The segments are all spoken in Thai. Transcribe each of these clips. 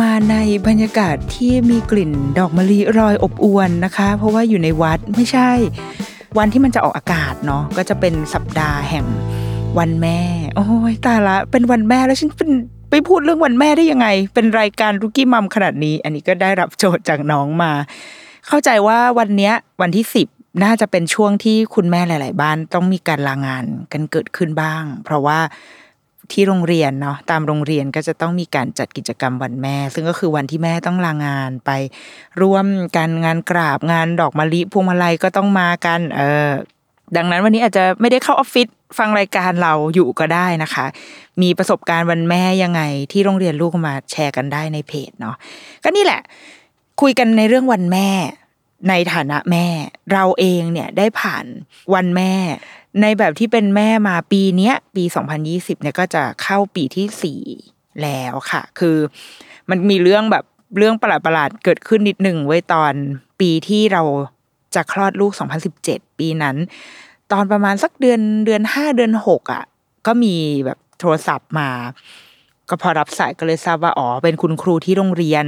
มาในบรรยากาศที่มีกลิ่นดอกมะลิรอยอบอวนนะคะ เพราะว่าอยู่ในวัดไม่ใช่ วันที่มันจะออกอากาศเนาะก็จะเป็นสัปดาห์แห่งวันแม่ โอ้ยตาละ เป็นวันแม่แล้วฉันเป็นไปพูดเรื่องวันแม่ได้ยังไง เป็นรายการรุกี้มัมขนาดนี้ อันนี้ก็ได้รับโจทย์จากน้องมา เข้าใจว่าวันเนี้ยวันที่สิบน่าจะเป็นช่วงที่คุณแม่หลาย ๆ บ้านต้องมีการลางานกันเกิดขึ้นบ้าง เพราะว่า ที่โรงเรียนเนาะตามโรงเรียนก็จะต้องมีการจัดกิจกรรมวันแม่ ซึ่งก็คือวันที่แม่ต้องลางานไป ร่วมการงานกราบงานดอกมะลิพวงมาลัยก็ต้องมากันเออดังนั้นวันนี้อาจจะไม่ได้เข้าออฟฟิศฟังรายการเราอยู่ก็ได้นะคะ มีประสบการณ์วันแม่ยังไงที่โรงเรียนลูกมาแชร์กันได้ในเพจเนาะก็นี่แหละ คุยกันในเรื่องวันแม่ในฐานะแม่ เราเองเนี่ยได้ผ่านวันแม่ ในแบบที่เป็นแม่มาปีเนี้ยปี 2020เนี่ยก็จะเข้าปีที่สี่แล้วค่ะ คือมันมีเรื่องแบบเรื่องประหลาดๆเกิดขึ้นนิดหนึ่งไว้ตอนปีที่เราจะคลอดลูก 2017 ปีนั้น ตอนประมาณสักเดือนเดือนห้าเดือนหกอะ ก็มีแบบโทรศัพท์มา ก็พอรับสายก็เลยทราบว่าอ๋อเป็นคุณครูที่โรงเรียน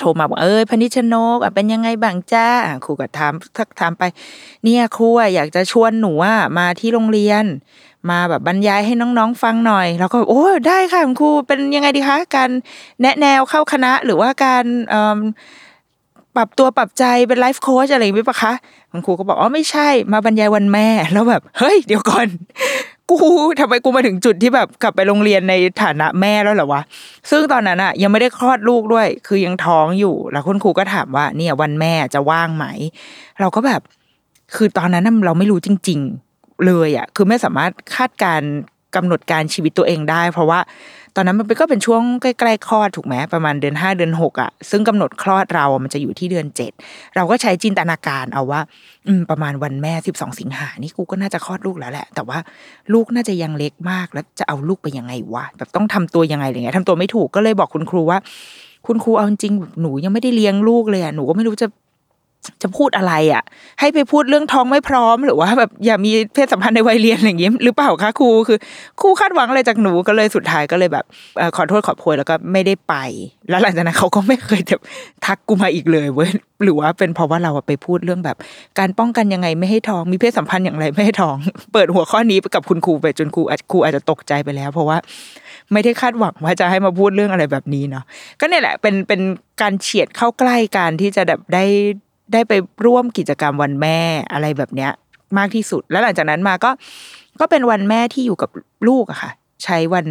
โทรมาบอกเอ้ยพนิชนกเป็นยังไงบ้างจ้าครูก็ถามทักถามไป เนี่ยครูอยากจะชวนหนูมาที่โรงเรียน มาแบบบรรยายให้น้องๆฟังหน่อยแล้วก็โอ้ได้ค่ะคุณครูเป็นยังไงดีคะการแนะแนวเข้าคณะหรือว่าการปรับตัวปรับใจเป็นไลฟ์โค้ชอะไรอย่างนี้ปะคะคุณครูก็บอกอ๋อไม่ใช่มาบรรยายวันแม่ แล้วแบบ เฮ้ย เดี๋ยวก่อน กูทำไมกูมาถึงจุดที่แบบกลับไปโรงเรียนในฐานะแม่แล้วเหรอวะซึ่งตอนนั้นอะยังไม่ได้คลอดลูกด้วย คือยังท้องอยู่ แล้วคุณครูก็ถามว่า เนี่ยวันแม่จะว่างไหม เราก็แบบ คือตอนนั้นเราไม่รู้จริง ๆ เลยอะคือไม่สามารถคาดการณ์กำหนดการชีวิตตัวเองได้ เพราะว่า ตอนนั้นมันก็เป็นช่วงใกล้ๆคลอดถูกไหมประมาณเดือนห้าเดือนหกอะซึ่งกำหนดคลอดเรามันจะอยู่ที่เดือนเจ็ดเราก็ใช้จินตนาการเอาว่าอืมประมาณวันแม่สิบสองสิงหานี่กูก็น่าจะคลอดลูกแล้วแหละ แต่ว่าลูกน่าจะยังเล็กมากแล้วจะเอาลูกไปยังไงวะแบบต้องทำตัวยังไงอะไรเงี้ยทำตัวไม่ถูกก็เลยบอกคุณครูว่า คุณครูเอาจริงหนูยังไม่ได้เลี้ยงลูกเลยอะหนูก็ไม่รู้จะ จะพูดอะไรอะ ให้ไปพูดเรื่องท้องไม่พร้อม หรือว่าแบบอย่ามีเพศสัมพันธ์ในวัยเรียนอะไรอย่างงี้หรือเปล่าคะครูคือครูคาดหวังอะไรจากหนูก็เลยสุดท้ายก็เลยแบบขอโทษขอโพยแล้วก็ไม่ได้ไป แล้วหลังจากนั้นเขาก็ไม่เคยแบบทักกูมาอีกเลยเว้ยหรือว่าเป็นเพราะว่าเราไปพูดเรื่องแบบ การป้องกันยังไงไม่ให้ท้อง มีเพศสัมพันธ์อย่างไรไม่ให้ท้อง เปิดหัวข้อนี้ไปกับคุณครูไปจนครูครูอาจจะตกใจไปแล้ว เพราะว่าไม่ได้คาดหวังว่าจะให้มาพูดเรื่องอะไรแบบนี้เนาะก็เนี่ยแหละเป็นเป็นการเฉียดเข้าใกล้การที่จะแบบได้ ได้ไปร่วมกิจกรรมวันแม่อะไรแบบเนี้ย มากที่สุด แล้วหลังจากนั้นมาก็ก็เป็นวันแม่ที่อยู่กับลูกอะค่ะ ใช้วัน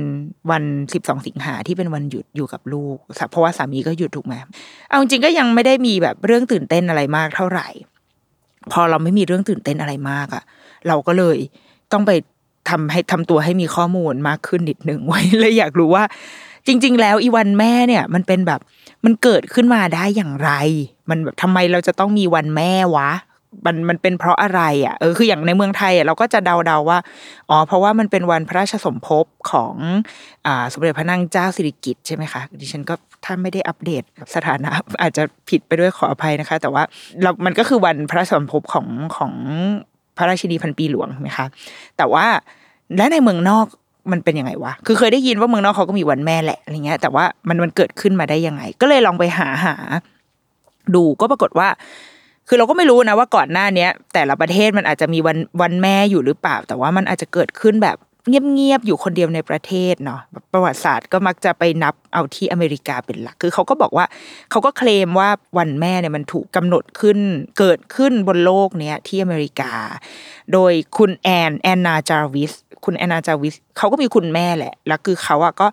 วันสิบสองสิงหาที่เป็นวันหยุดอยู่กับลูก เพราะว่าสามีก็หยุดถูกไหมเอาจริงก็ยังไม่ได้มีแบบเรื่องตื่นเต้นอะไรมากเท่าไหร่ พอเราไม่มีเรื่องตื่นเต้นอะไรมากอะเราก็เลยต้องไปทำให้ทำตัวให้มีข้อมูลมากขึ้นนิดหนึ่งไว้เลยอยากรู้ว่า จริง ๆ แล้วอีวันแม่เนี่ย มันเป็นแบบ มันเกิดขึ้นมาได้อย่างไร มันแบบทำไมเราจะต้องมีวันแม่วะมันมันเป็นเพราะอะไรอะเออคืออย่างในเมืองไทยอะเราก็จะเดาๆว่าอ๋อเพราะว่ามันเป็นวันพระราชสมภพของอ่าสมเด็จพระนางเจ้าสิริกิติ์ใช่ไหมคะดิฉันก็ถ้าไม่ได้อัปเดตสถานะอาจจะผิดไปด้วยขออภัยนะคะ แต่ว่าเรา มันก็คือวันพระราชสมภพของของพระราชินีพันปีหลวงใช่ไหมคะแต่ว่าและในเมืองนอก มันเป็นยังไงวะ คือเคยได้ยินว่าเมืองนอกเขาก็มีวันแม่แหละอะไรเงี้ย แต่ว่ามันมันเกิดขึ้นมาได้ยังไง ก็เลยลองไปหาหา ดูก็ปรากฏว่า คือเราก็ไม่รู้นะว่าก่อนหน้าเนี้ย แต่ละประเทศมันอาจจะมีวันวันแม่อยู่หรือเปล่า แต่ว่ามันอาจจะเกิดขึ้นแบบ เงียบๆอยู่คนเดียวในประเทศเนาะประวัติศาสตร์ก็มักจะไปนับเอาที่อเมริกาเป็นหลัก คือเขาก็บอกว่าเขาก็เคลมว่าวันแม่เนี่ยมันถูกกำหนดขึ้นเกิดขึ้นบนโลกเนี้ยที่อเมริกา โดยคุณแอนแอนนาจาวิสคุณแอนนาจาวิสเขาก็มีคุณแม่แหละ แล้วคือเขาอะก็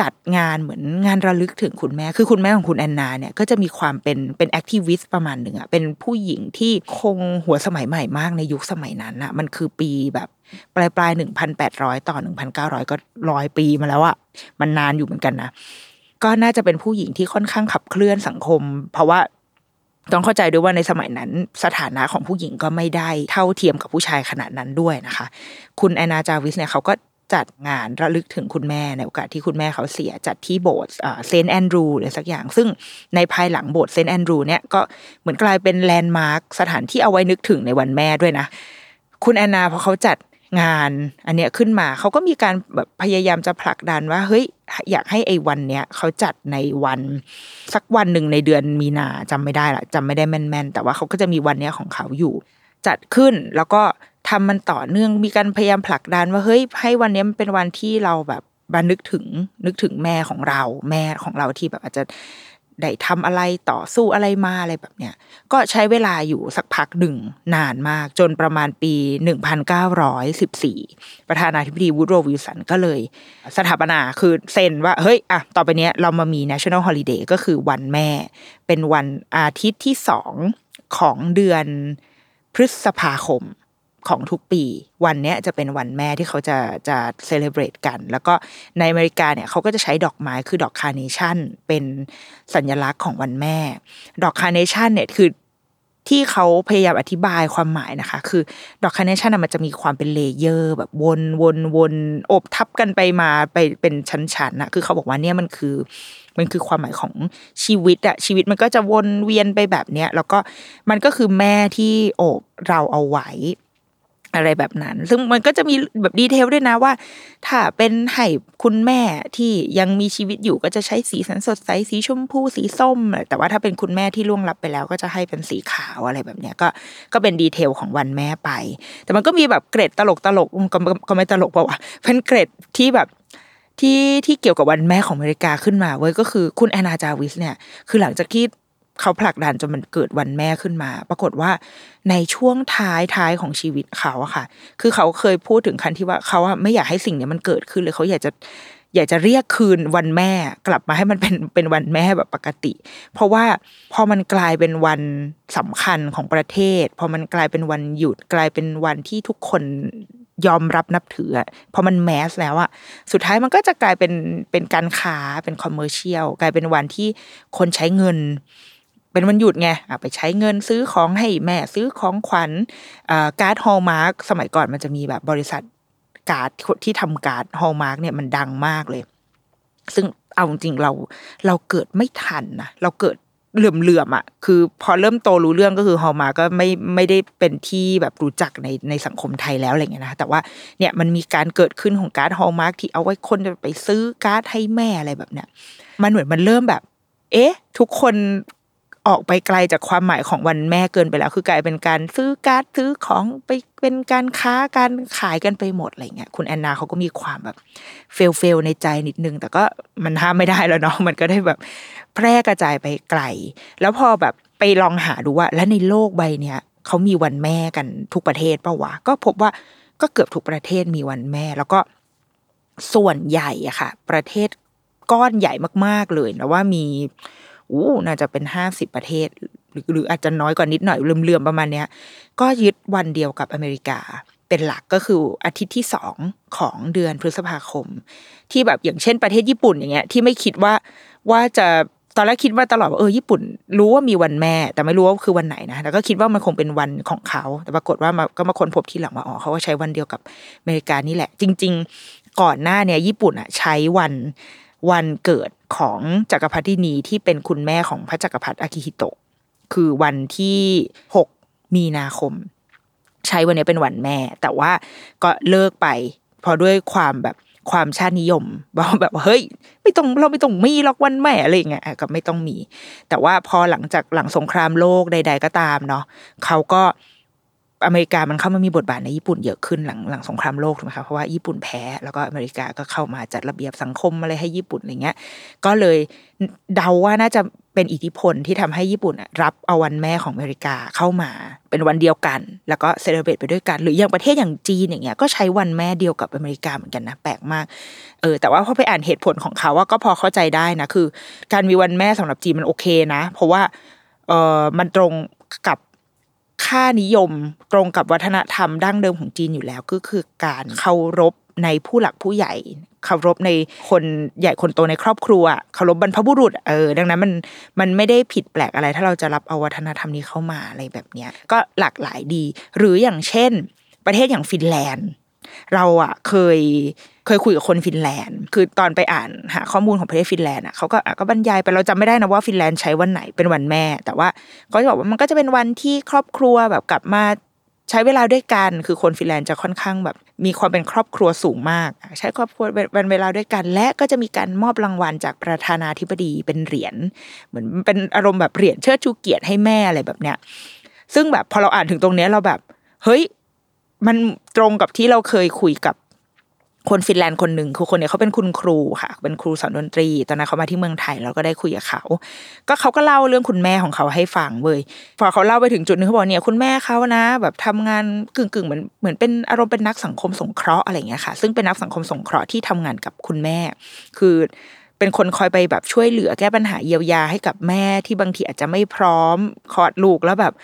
จัดงานเหมือนงานระลึกถึงคุณแม่ คือคุณแม่ของคุณแอนนาเนี่ยก็จะมีความเป็นเป็น activist ประมาณหนึ่งอะเป็นผู้หญิงที่คนหัวสมัยใหม่มากในยุคสมัยนั้นอะมันคือปีแบบ ปลายปลายหนึ่งพันแปดร้อยต่อหนึ่งพันเก้าร้อยก็ร้อยปีมาแล้วอะมันนานอยู่เหมือนกันนะก็น่าจะเป็นผู้หญิงที่ค่อนข้างขับเคลื่อนสังคม เพราะว่าต้องเข้าใจด้วยว่าในสมัยนั้นสถานะของผู้หญิงก็ไม่ได้เท่าเทียมกับผู้ชายขนาดนั้นด้วยนะคะ คุณแอนนาจาวิสเนี่ยเขาก็จัดงานระลึกถึงคุณแม่ในโอกาสที่คุณแม่เขาเสียจัดที่โบสถ์เซนต์แอนดรูหรือสักอย่าง ซึ่งในภายหลังโบสถ์เซนต์แอนดรูเนี่ยก็เหมือนกลายเป็น landmark สถานที่เอาไว้นึกถึงในวันแม่ด้วยนะ คุณแอนนาพอเขาจัด งานอันเนี้ยขึ้นมาเขาก็มีการแบบพยายามจะผลักดันว่าเฮ้ยอยากให้ไอ้วันเนี้ยเขาจัดในวันสักวันหนึ่งในเดือนมีนาจำไม่ได้ละจำไม่ได้แม่นๆแต่ว่าเขาก็จะมีวันเนี้ยของเขาอยู่ จัดขึ้นแล้วก็ทำมันต่อเนื่องมีการพยายามผลักดันว่าเฮ้ยให้วันนี้มันเป็นวันที่เราแบบบันนึกถึงนึกถึงแม่ของเราแม่ของเราที่แบบอาจจะ ได้ทำอะไรต่อสู้อะไรมาอะไรแบบเนี้ยก็ใช้เวลาอยู่สักพักหนึ่งนานมากจนประมาณปี 1914 ประธานาธิบดีวูดโรวิลสันก็เลย สถาปนาคือเซ็นว่า เฮ้ยอะต่อไปเนี้ยเรามามี national holiday ก็คือวันแม่ เป็นวันอาทิตย์ที่สองของเดือนพฤษภาคม ของทุกปี วันนี้จะเป็นวันแม่ที่เขาจะจะ celebrate กัน แล้วก็ในอเมริกาเนี่ยเขาก็จะใช้ดอกไม้คือดอกคาร์เนชั่นเป็นสัญลักษณ์ของวันแม่ ดอกคาร์เนชั่นเนี่ยคือที่เขาพยายามอธิบายความหมายนะคะ คือดอกคาร์เนชั่นมันจะมีความเป็น layer แบบวนวนวนโอบทับกันไปมาไปเป็นชั้นๆนะคือเขาบอกว่าเนี่ยมันคือมันคือความหมายของชีวิตอะชีวิตมันก็จะวนเวียนไปแบบเนี้ยแล้วก็มันก็คือแม่ที่โอบเราเอาไว้ อะไรแบบนั้น ซึ่งมันก็จะมีแบบ detail ด้วยนะว่า ถ้าเป็นให้คุณแม่ที่ยังมีชีวิตอยู่ก็จะใช้สีสันสดใสสีชมพูสีส้ม แต่ว่าถ้าเป็นคุณแม่ที่ล่วงลับไปแล้วก็จะให้เป็นสีขาวอะไรแบบเนี้ยก็ก็เป็นดีเทลของวันแม่ไป แต่มันก็มีแบบเกรดตลกตลกก็ก็ไม่ตลกเปล่าวะเป็นเกรดที่แบบที่ที่เกี่ยวกับวันแม่ของอเมริกาขึ้นมาเว้ยก็คือคุณแอนนาจาวิสเนี่ย คือหลังจากที่ เขาผลักดันจนมันเกิดวันแม่ขึ้นมา ปรากฏว่าในช่วงท้ายท้ายของชีวิตเขาอะค่ะ คือเขาเคยพูดถึงคันที่ว่าเขาไม่อยากให้สิ่งนี้มันเกิดขึ้นเลยเขาอยากจะอยากจะเรียกคืนวันแม่กลับมาให้มันเป็นเป็นวันแม่แบบปกติ เพราะว่าพอมันกลายเป็นวันสำคัญของประเทศ พอมันกลายเป็นวันหยุดกลายเป็นวันที่ทุกคนยอมรับนับถือพอมันแมสแล้วอะสุดท้ายมันก็จะกลายเป็นเป็นการค้าเป็นคอมเมอร์เชียลกลายเป็นวันที่คนใช้เงิน เป็นวันหยุดไงไปใช้เงินซื้อของให้แม่ซื้อของขวัญการ์ดฮอลมาร์กสมัยก่อนมันจะมีแบบบริษัทการ์ดที่ทำการ์ดฮอลมาร์กเนี่ยมันดังมากเลย ซึ่งเอาจริงเราเราเกิดไม่ทันนะเราเกิดเหลื่อมเหลื่อมอะคือ พอเริ่มโตรู้เรื่องก็คือฮอลมาร์กก็ไม่ไม่ได้เป็นที่แบบรู้จักในในสังคมไทยแล้วอะไรเงี้ยนะแต่ว่าเนี่ยมันมีการเกิดขึ้นของการ์ดฮอลมาร์กที่เอาไว้คนจะไปซื้อการ์ดให้แม่อะไรแบบเนี้ยมันเหมือนมันเริ่มแบบ เอ๊ะ ทุกคน ออกไปไกลจากความหมายของวันแม่เกินไปแล้ว คือกลายเป็นการซื้อการ์ดซื้อของไปเป็นการค้าการขายกันไปหมดอะไรเงี้ยคุณแอนนาเขาก็มีความแบบเฟลเฟลในใจนิดนึง แต่ก็มันห้ามไม่ได้แล้วเนาะมันก็ได้แบบแพร่กระจายไปไกล แล้วพอแบบไปลองหาดูว่า แล้วในโลกใบเนี้ยเขามีวันแม่กันทุกประเทศปะวะก็พบว่าก็เกือบทุกประเทศมีวันแม่ แล้วก็ส่วนใหญ่อะค่ะ ประเทศก้อนใหญ่มาก ๆเลยนะว่ามี อู้น่าจะเป็นห้าสิบประเทศ หรือหรืออาจจะน้อยกว่านิดหน่อยเลื่อมๆประมาณเนี้ย ก็ยึดวันเดียวกับอเมริกา เป็นหลักก็คืออาทิตย์ที่สองของเดือนพฤษภาคม ที่แบบอย่างเช่นประเทศญี่ปุ่นอย่างเงี้ยที่ไม่คิดว่าว่าจะตอนแรกคิดว่าตลอดว่าเออญี่ปุ่นรู้ว่ามีวันแม่ แต่ไม่รู้ว่าคือวันไหนนะแล้วก็คิดว่ามันคงเป็นวันของเขา แต่ปรากฏว่ามาก็มาค้นพบที่หลังว่าอ๋อเขาก็ใช้วันเดียวกับอเมริกานี่แหละ จริง ๆ ก่อนหน้าเนี่ยญี่ปุ่นอะใช้วัน วันเกิดของจักรพรรดินีที่เป็นคุณแม่ของพระจักรพรรดิอากิฮิโตะคือวันที่หกมีนาคม ใช้วันนี้เป็นวันแม่ แต่ว่าก็เลิกไป พอด้วยความแบบความชาตินิยมว่าแบบเฮ้ย ไม่ต้องเราไม่ต้องมีหรอกวันแม่อะไรเงี้ยก็ไม่ต้องมี แต่ว่าพอหลังจากหลังสงครามโลกใด ๆ ก็ตามเนาะเขาก็ อเมริกามันเข้ามามีบทบาทในญี่ปุ่นเยอะขึ้นหลังหลังสงครามโลกถูกไหมคะเพราะว่าญี่ปุ่นแพ้แล้วก็อเมริกาก็เข้ามาจัดระเบียบสังคมอะไรให้ญี่ปุ่นอะไรเงี้ย ก็เลยเดาว่าน่าจะเป็นอิทธิพลที่ทำให้ญี่ปุ่นรับเอาวันแม่ของอเมริกาเข้ามาเป็นวันเดียวกัน แล้วก็เซเลบรตไปด้วยกัน หรืออย่างประเทศอย่างจีนอย่างเงี้ยก็ใช้วันแม่เดียวกับอเมริกาเหมือนกันนะแปลกมากเออแต่ว่าพอไปอ่านเหตุผลของเขาว่าก็พอเข้าใจได้นะคือ การมีวันแม่สำหรับจีนมันโอเคนะ เพราะว่าเออมันตรงกับ ค่านิยมตรงกับวัฒนธรรมดั้งเดิมของจีนอยู่แล้วก็คือการเคารพในผู้หลักผู้ใหญ่เคารพในคนใหญ่คนโตในครอบครัวเคารพบรรพบุรุษเออดังนั้นมันมันไม่ได้ผิดแปลกอะไร ถ้าเราจะรับเอาวัฒนธรรมนี้เข้ามาอะไรแบบเนี้ยก็หลากหลายดี หรืออย่างเช่น ประเทศอย่างฟินแลนด์ เราอะเคยเคยคุยกับคนฟินแลนด์ คือตอนไปอ่านหาข้อมูลของประเทศฟินแลนด์อะเขาก็ก็บรรยายไปเราจำไม่ได้นะว่าฟินแลนด์ใช้วันไหนเป็นวันแม่ แต่ว่าก็จะบอกว่ามันก็จะเป็นวันที่ครอบครัวแบบกลับมาใช้เวลาด้วยกัน คือคนฟินแลนด์จะค่อนข้างแบบ มีความเป็นครอบครัวสูงมาก ใช้ครอบครัวเป็นเวลาด้วยกัน และก็จะมีการมอบรางวัลจากประธานาธิบดีเป็นเหรียญเหมือนเป็นอารมณ์แบบเหรียญเชิดชูเกียรติให้แม่อะไรแบบเนี้ยซึ่งแบบพอเราอ่านถึงตรงเนี้ยเราแบบ เฮ้ย มันตรงกับที่เราเคยคุยกับคนฟินแลนด์คนหนึ่งคือคนเนี้ยเขาเป็นคุณครูค่ะ เป็นครูสอนดนตรี ตอนนั้นเขามาที่เมืองไทยเราก็ได้คุยกับเขา ก็เขาก็เล่าเรื่องคุณแม่ของเขาให้ฟังเว้ยพอเขาเล่าไปถึงจุดนึงเขาบอกเนี่ยคุณแม่เขานะ แบบทำงานกึ่งกึ่งๆเหมือนเหมือนเป็นอารมณ์เป็นนักสังคมสงเคราะห์อะไรอย่างเงี้ยค่ะ ซึ่งเป็นนักสังคมสงเคราะห์ที่ทำงานกับคุณแม่ คือเป็นคนคอยไปแบบช่วยเหลือแก้ปัญหาเยียวยาให้กับแม่ที่บางทีอาจจะไม่พร้อมคลอดลูกแล้วแบบ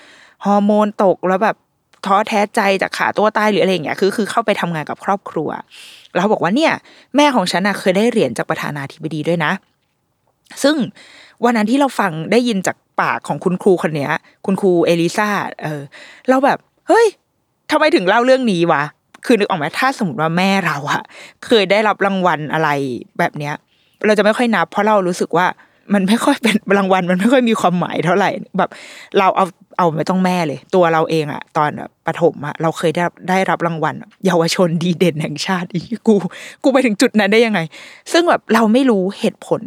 ฮอร์โมนตกแล้วแบบ ท้อแท้ใจจากขาตัวตายหรืออะไรอย่างเงี้ยคือคือเข้าไปทำงานกับครอบครัว แล้วเขาบอกว่าเนี่ย แม่ของฉันน่ะเคยได้เหรียญจากประธานาธิบดีด้วยนะ ซึ่งวันนั้นที่เราฟังได้ยินจากปากของคุณครูคนเนี้ย คุณครูเอลิซาเออ เราแบบ เฮ้ยทำไมถึงเล่าเรื่องนี้วะคือนึกออกไหมถ้าสมมติว่าแม่เราอะเคยได้รับรางวัลอะไรแบบเนี้ย เราจะไม่ค่อยนับ เพราะเรารู้สึกว่ามันไม่ค่อยเป็นรางวัลมันไม่ค่อยมีความหมายเท่าไหร่แบบ เราเอา เอาไม่ต้องแม่เลย ตัวเราเองอะตอนแบบประถมอะเราเคยได้รับได้รับรางวัล เยาวชนดีเด่นแห่งชาติอีกู กูไปถึงจุดนั้นได้ยังไง ซึ่งแบบเราไม่รู้เหตุผล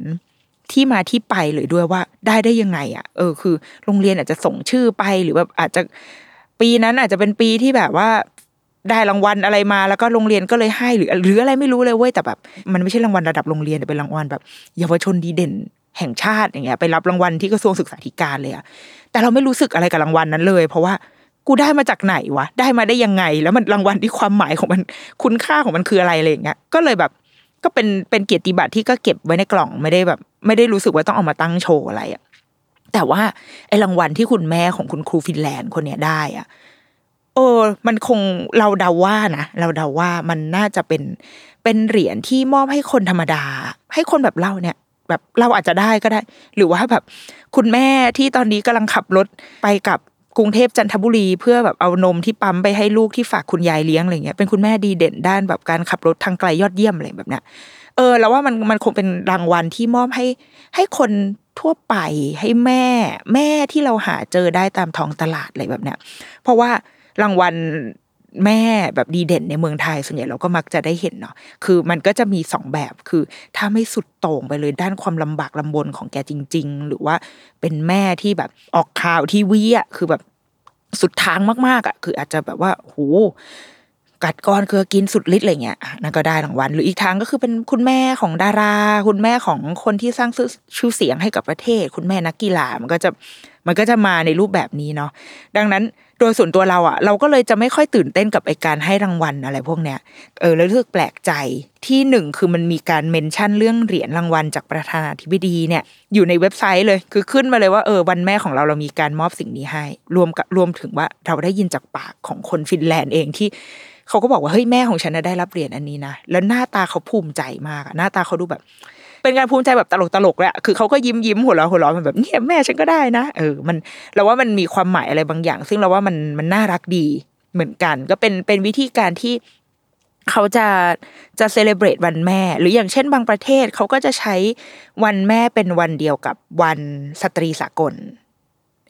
ที่มาที่ไปเลยด้วยว่าได้ได้ยังไงอะเออคือ โรงเรียนอาจจะส่งชื่อไปหรือแบบอาจจะปีนั้นอาจจะเป็นปีที่แบบว่าได้รางวัลอะไรมาแล้วก็โรงเรียนก็เลยให้หรือหรืออะไรไม่รู้เลยเว้ยแต่แบบ มันไม่ใช่รางวัลระดับโรงเรียนแต่เป็นรางวัลแบบเยาวชนดีเด่นแห่งชาติอย่างเงี้ยไปรับรางวัลที่กระทรวงศึกษาธิการเลยอะ แต่เราไม่รู้สึกอะไรกับรางวัลนั้นเลย เพราะว่ากูได้มาจากไหนวะได้มาได้ยังไง แล้วมันรางวัลที่ความหมายของมันคุณค่าของมันคืออะไรอะไรอย่างเงี้ยก็เลยแบบก็เป็นเป็นเกียรติบัตรที่ก็เก็บไว้ในกล่องไม่ได้แบบ ไม่ได้รู้สึกว่าต้องเอามาตั้งโชว์อะไรอะแต่ว่าไอ้รางวัลที่คุณแม่ของคุณครูฟินแลนด์คนเนี้ยได้อะเออมันคงเราเดาว่านะเราเดาว่ามันน่าจะเป็นเป็นเหรียญที่มอบให้คนธรรมดา ให้คนแบบเราเนี่ย แบบเราอาจจะได้ก็ได้ หรือว่าแบบคุณแม่ที่ตอนนี้กำลังขับรถไปกับกรุงเทพจันทบุรีเพื่อแบบเอานมที่ปั๊มไปให้ลูกที่ฝากคุณยายเลี้ยงอะไรเงี้ยเป็นคุณแม่ดีเด่นด้านแบบการขับรถทางไกลยอดเยี่ยมอะไรแบบเนี้ยเออแล้วว่ามันมันคงเป็นรางวัลที่มอบให้ให้คนทั่วไปให้แม่แม่ที่เราหาเจอได้ตามท้องตลาดอะไรแบบเนี้ยเพราะว่ารางวัล แม่แบบดีเด่นในเมืองไทยส่วนใหญ่เราก็มักจะได้เห็นเนาะคือมันก็จะมีสองแบบคือ ถ้าไม่สุดโต่งไปเลยด้านความลำบากลำบนของแกจริง ๆ หรือว่าเป็นแม่ที่แบบออกข่าวที่วีอะคือแบบสุดทางมากๆอะคืออาจจะแบบว่าโหกัดก้อนเกลือกินสุดฤทธิ์อะไรเงี้ยนั่นก็ได้รางวัลหรืออีกทางก็คือเป็นคุณแม่ของดารา คุณแม่ของคนที่สร้างชื่อเสียงให้กับประเทศ คุณแม่นักกีฬามันก็จะมันก็จะมาในรูปแบบนี้เนาะดังนั้น โดยส่วนตัวเราอะเราก็เลยจะไม่ค่อยตื่นเต้นกับไอการให้รางวัลอะไรพวกเนี้ยเออแล้วรู้สึกแปลกใจที่หนึ่งคือมันมีการเมนชั่นเรื่องเหรียญรางวัลจากประธานาธิบดีเนี่ยอยู่ในเว็บไซต์เลย คือขึ้นมาเลยว่าเออวันแม่ของเราเรามีการมอบสิ่งนี้ให้ รวมกับรวมถึงว่าเราได้ยินจากปากของคนฟินแลนด์เองที่เขาก็บอกว่าเฮ้ยแม่ของฉันได้รับเหรียญอันนี้นะแล้วหน้าตาเขาภูมิใจมากหน้าตาเขาดูแบบ เป็นการภูมิใจแบบตลกตลกแหละคือเขาก็ยิ้มยิ้มหัวเราะหัวเราะมันแบบเนี่ยแม่ฉันก็ได้นะเออมันเราว่ามันมีความหมายอะไรบางอย่าง ซึ่งเราว่ามันมันน่ารักดีเหมือนกัน ก็เป็นเป็นวิธีการที่เขาจะจะเซเลบรตวันแม่ หรืออย่างเช่นบางประเทศเขาก็จะใช้วันแม่เป็นวันเดียวกับวันสตรีสากล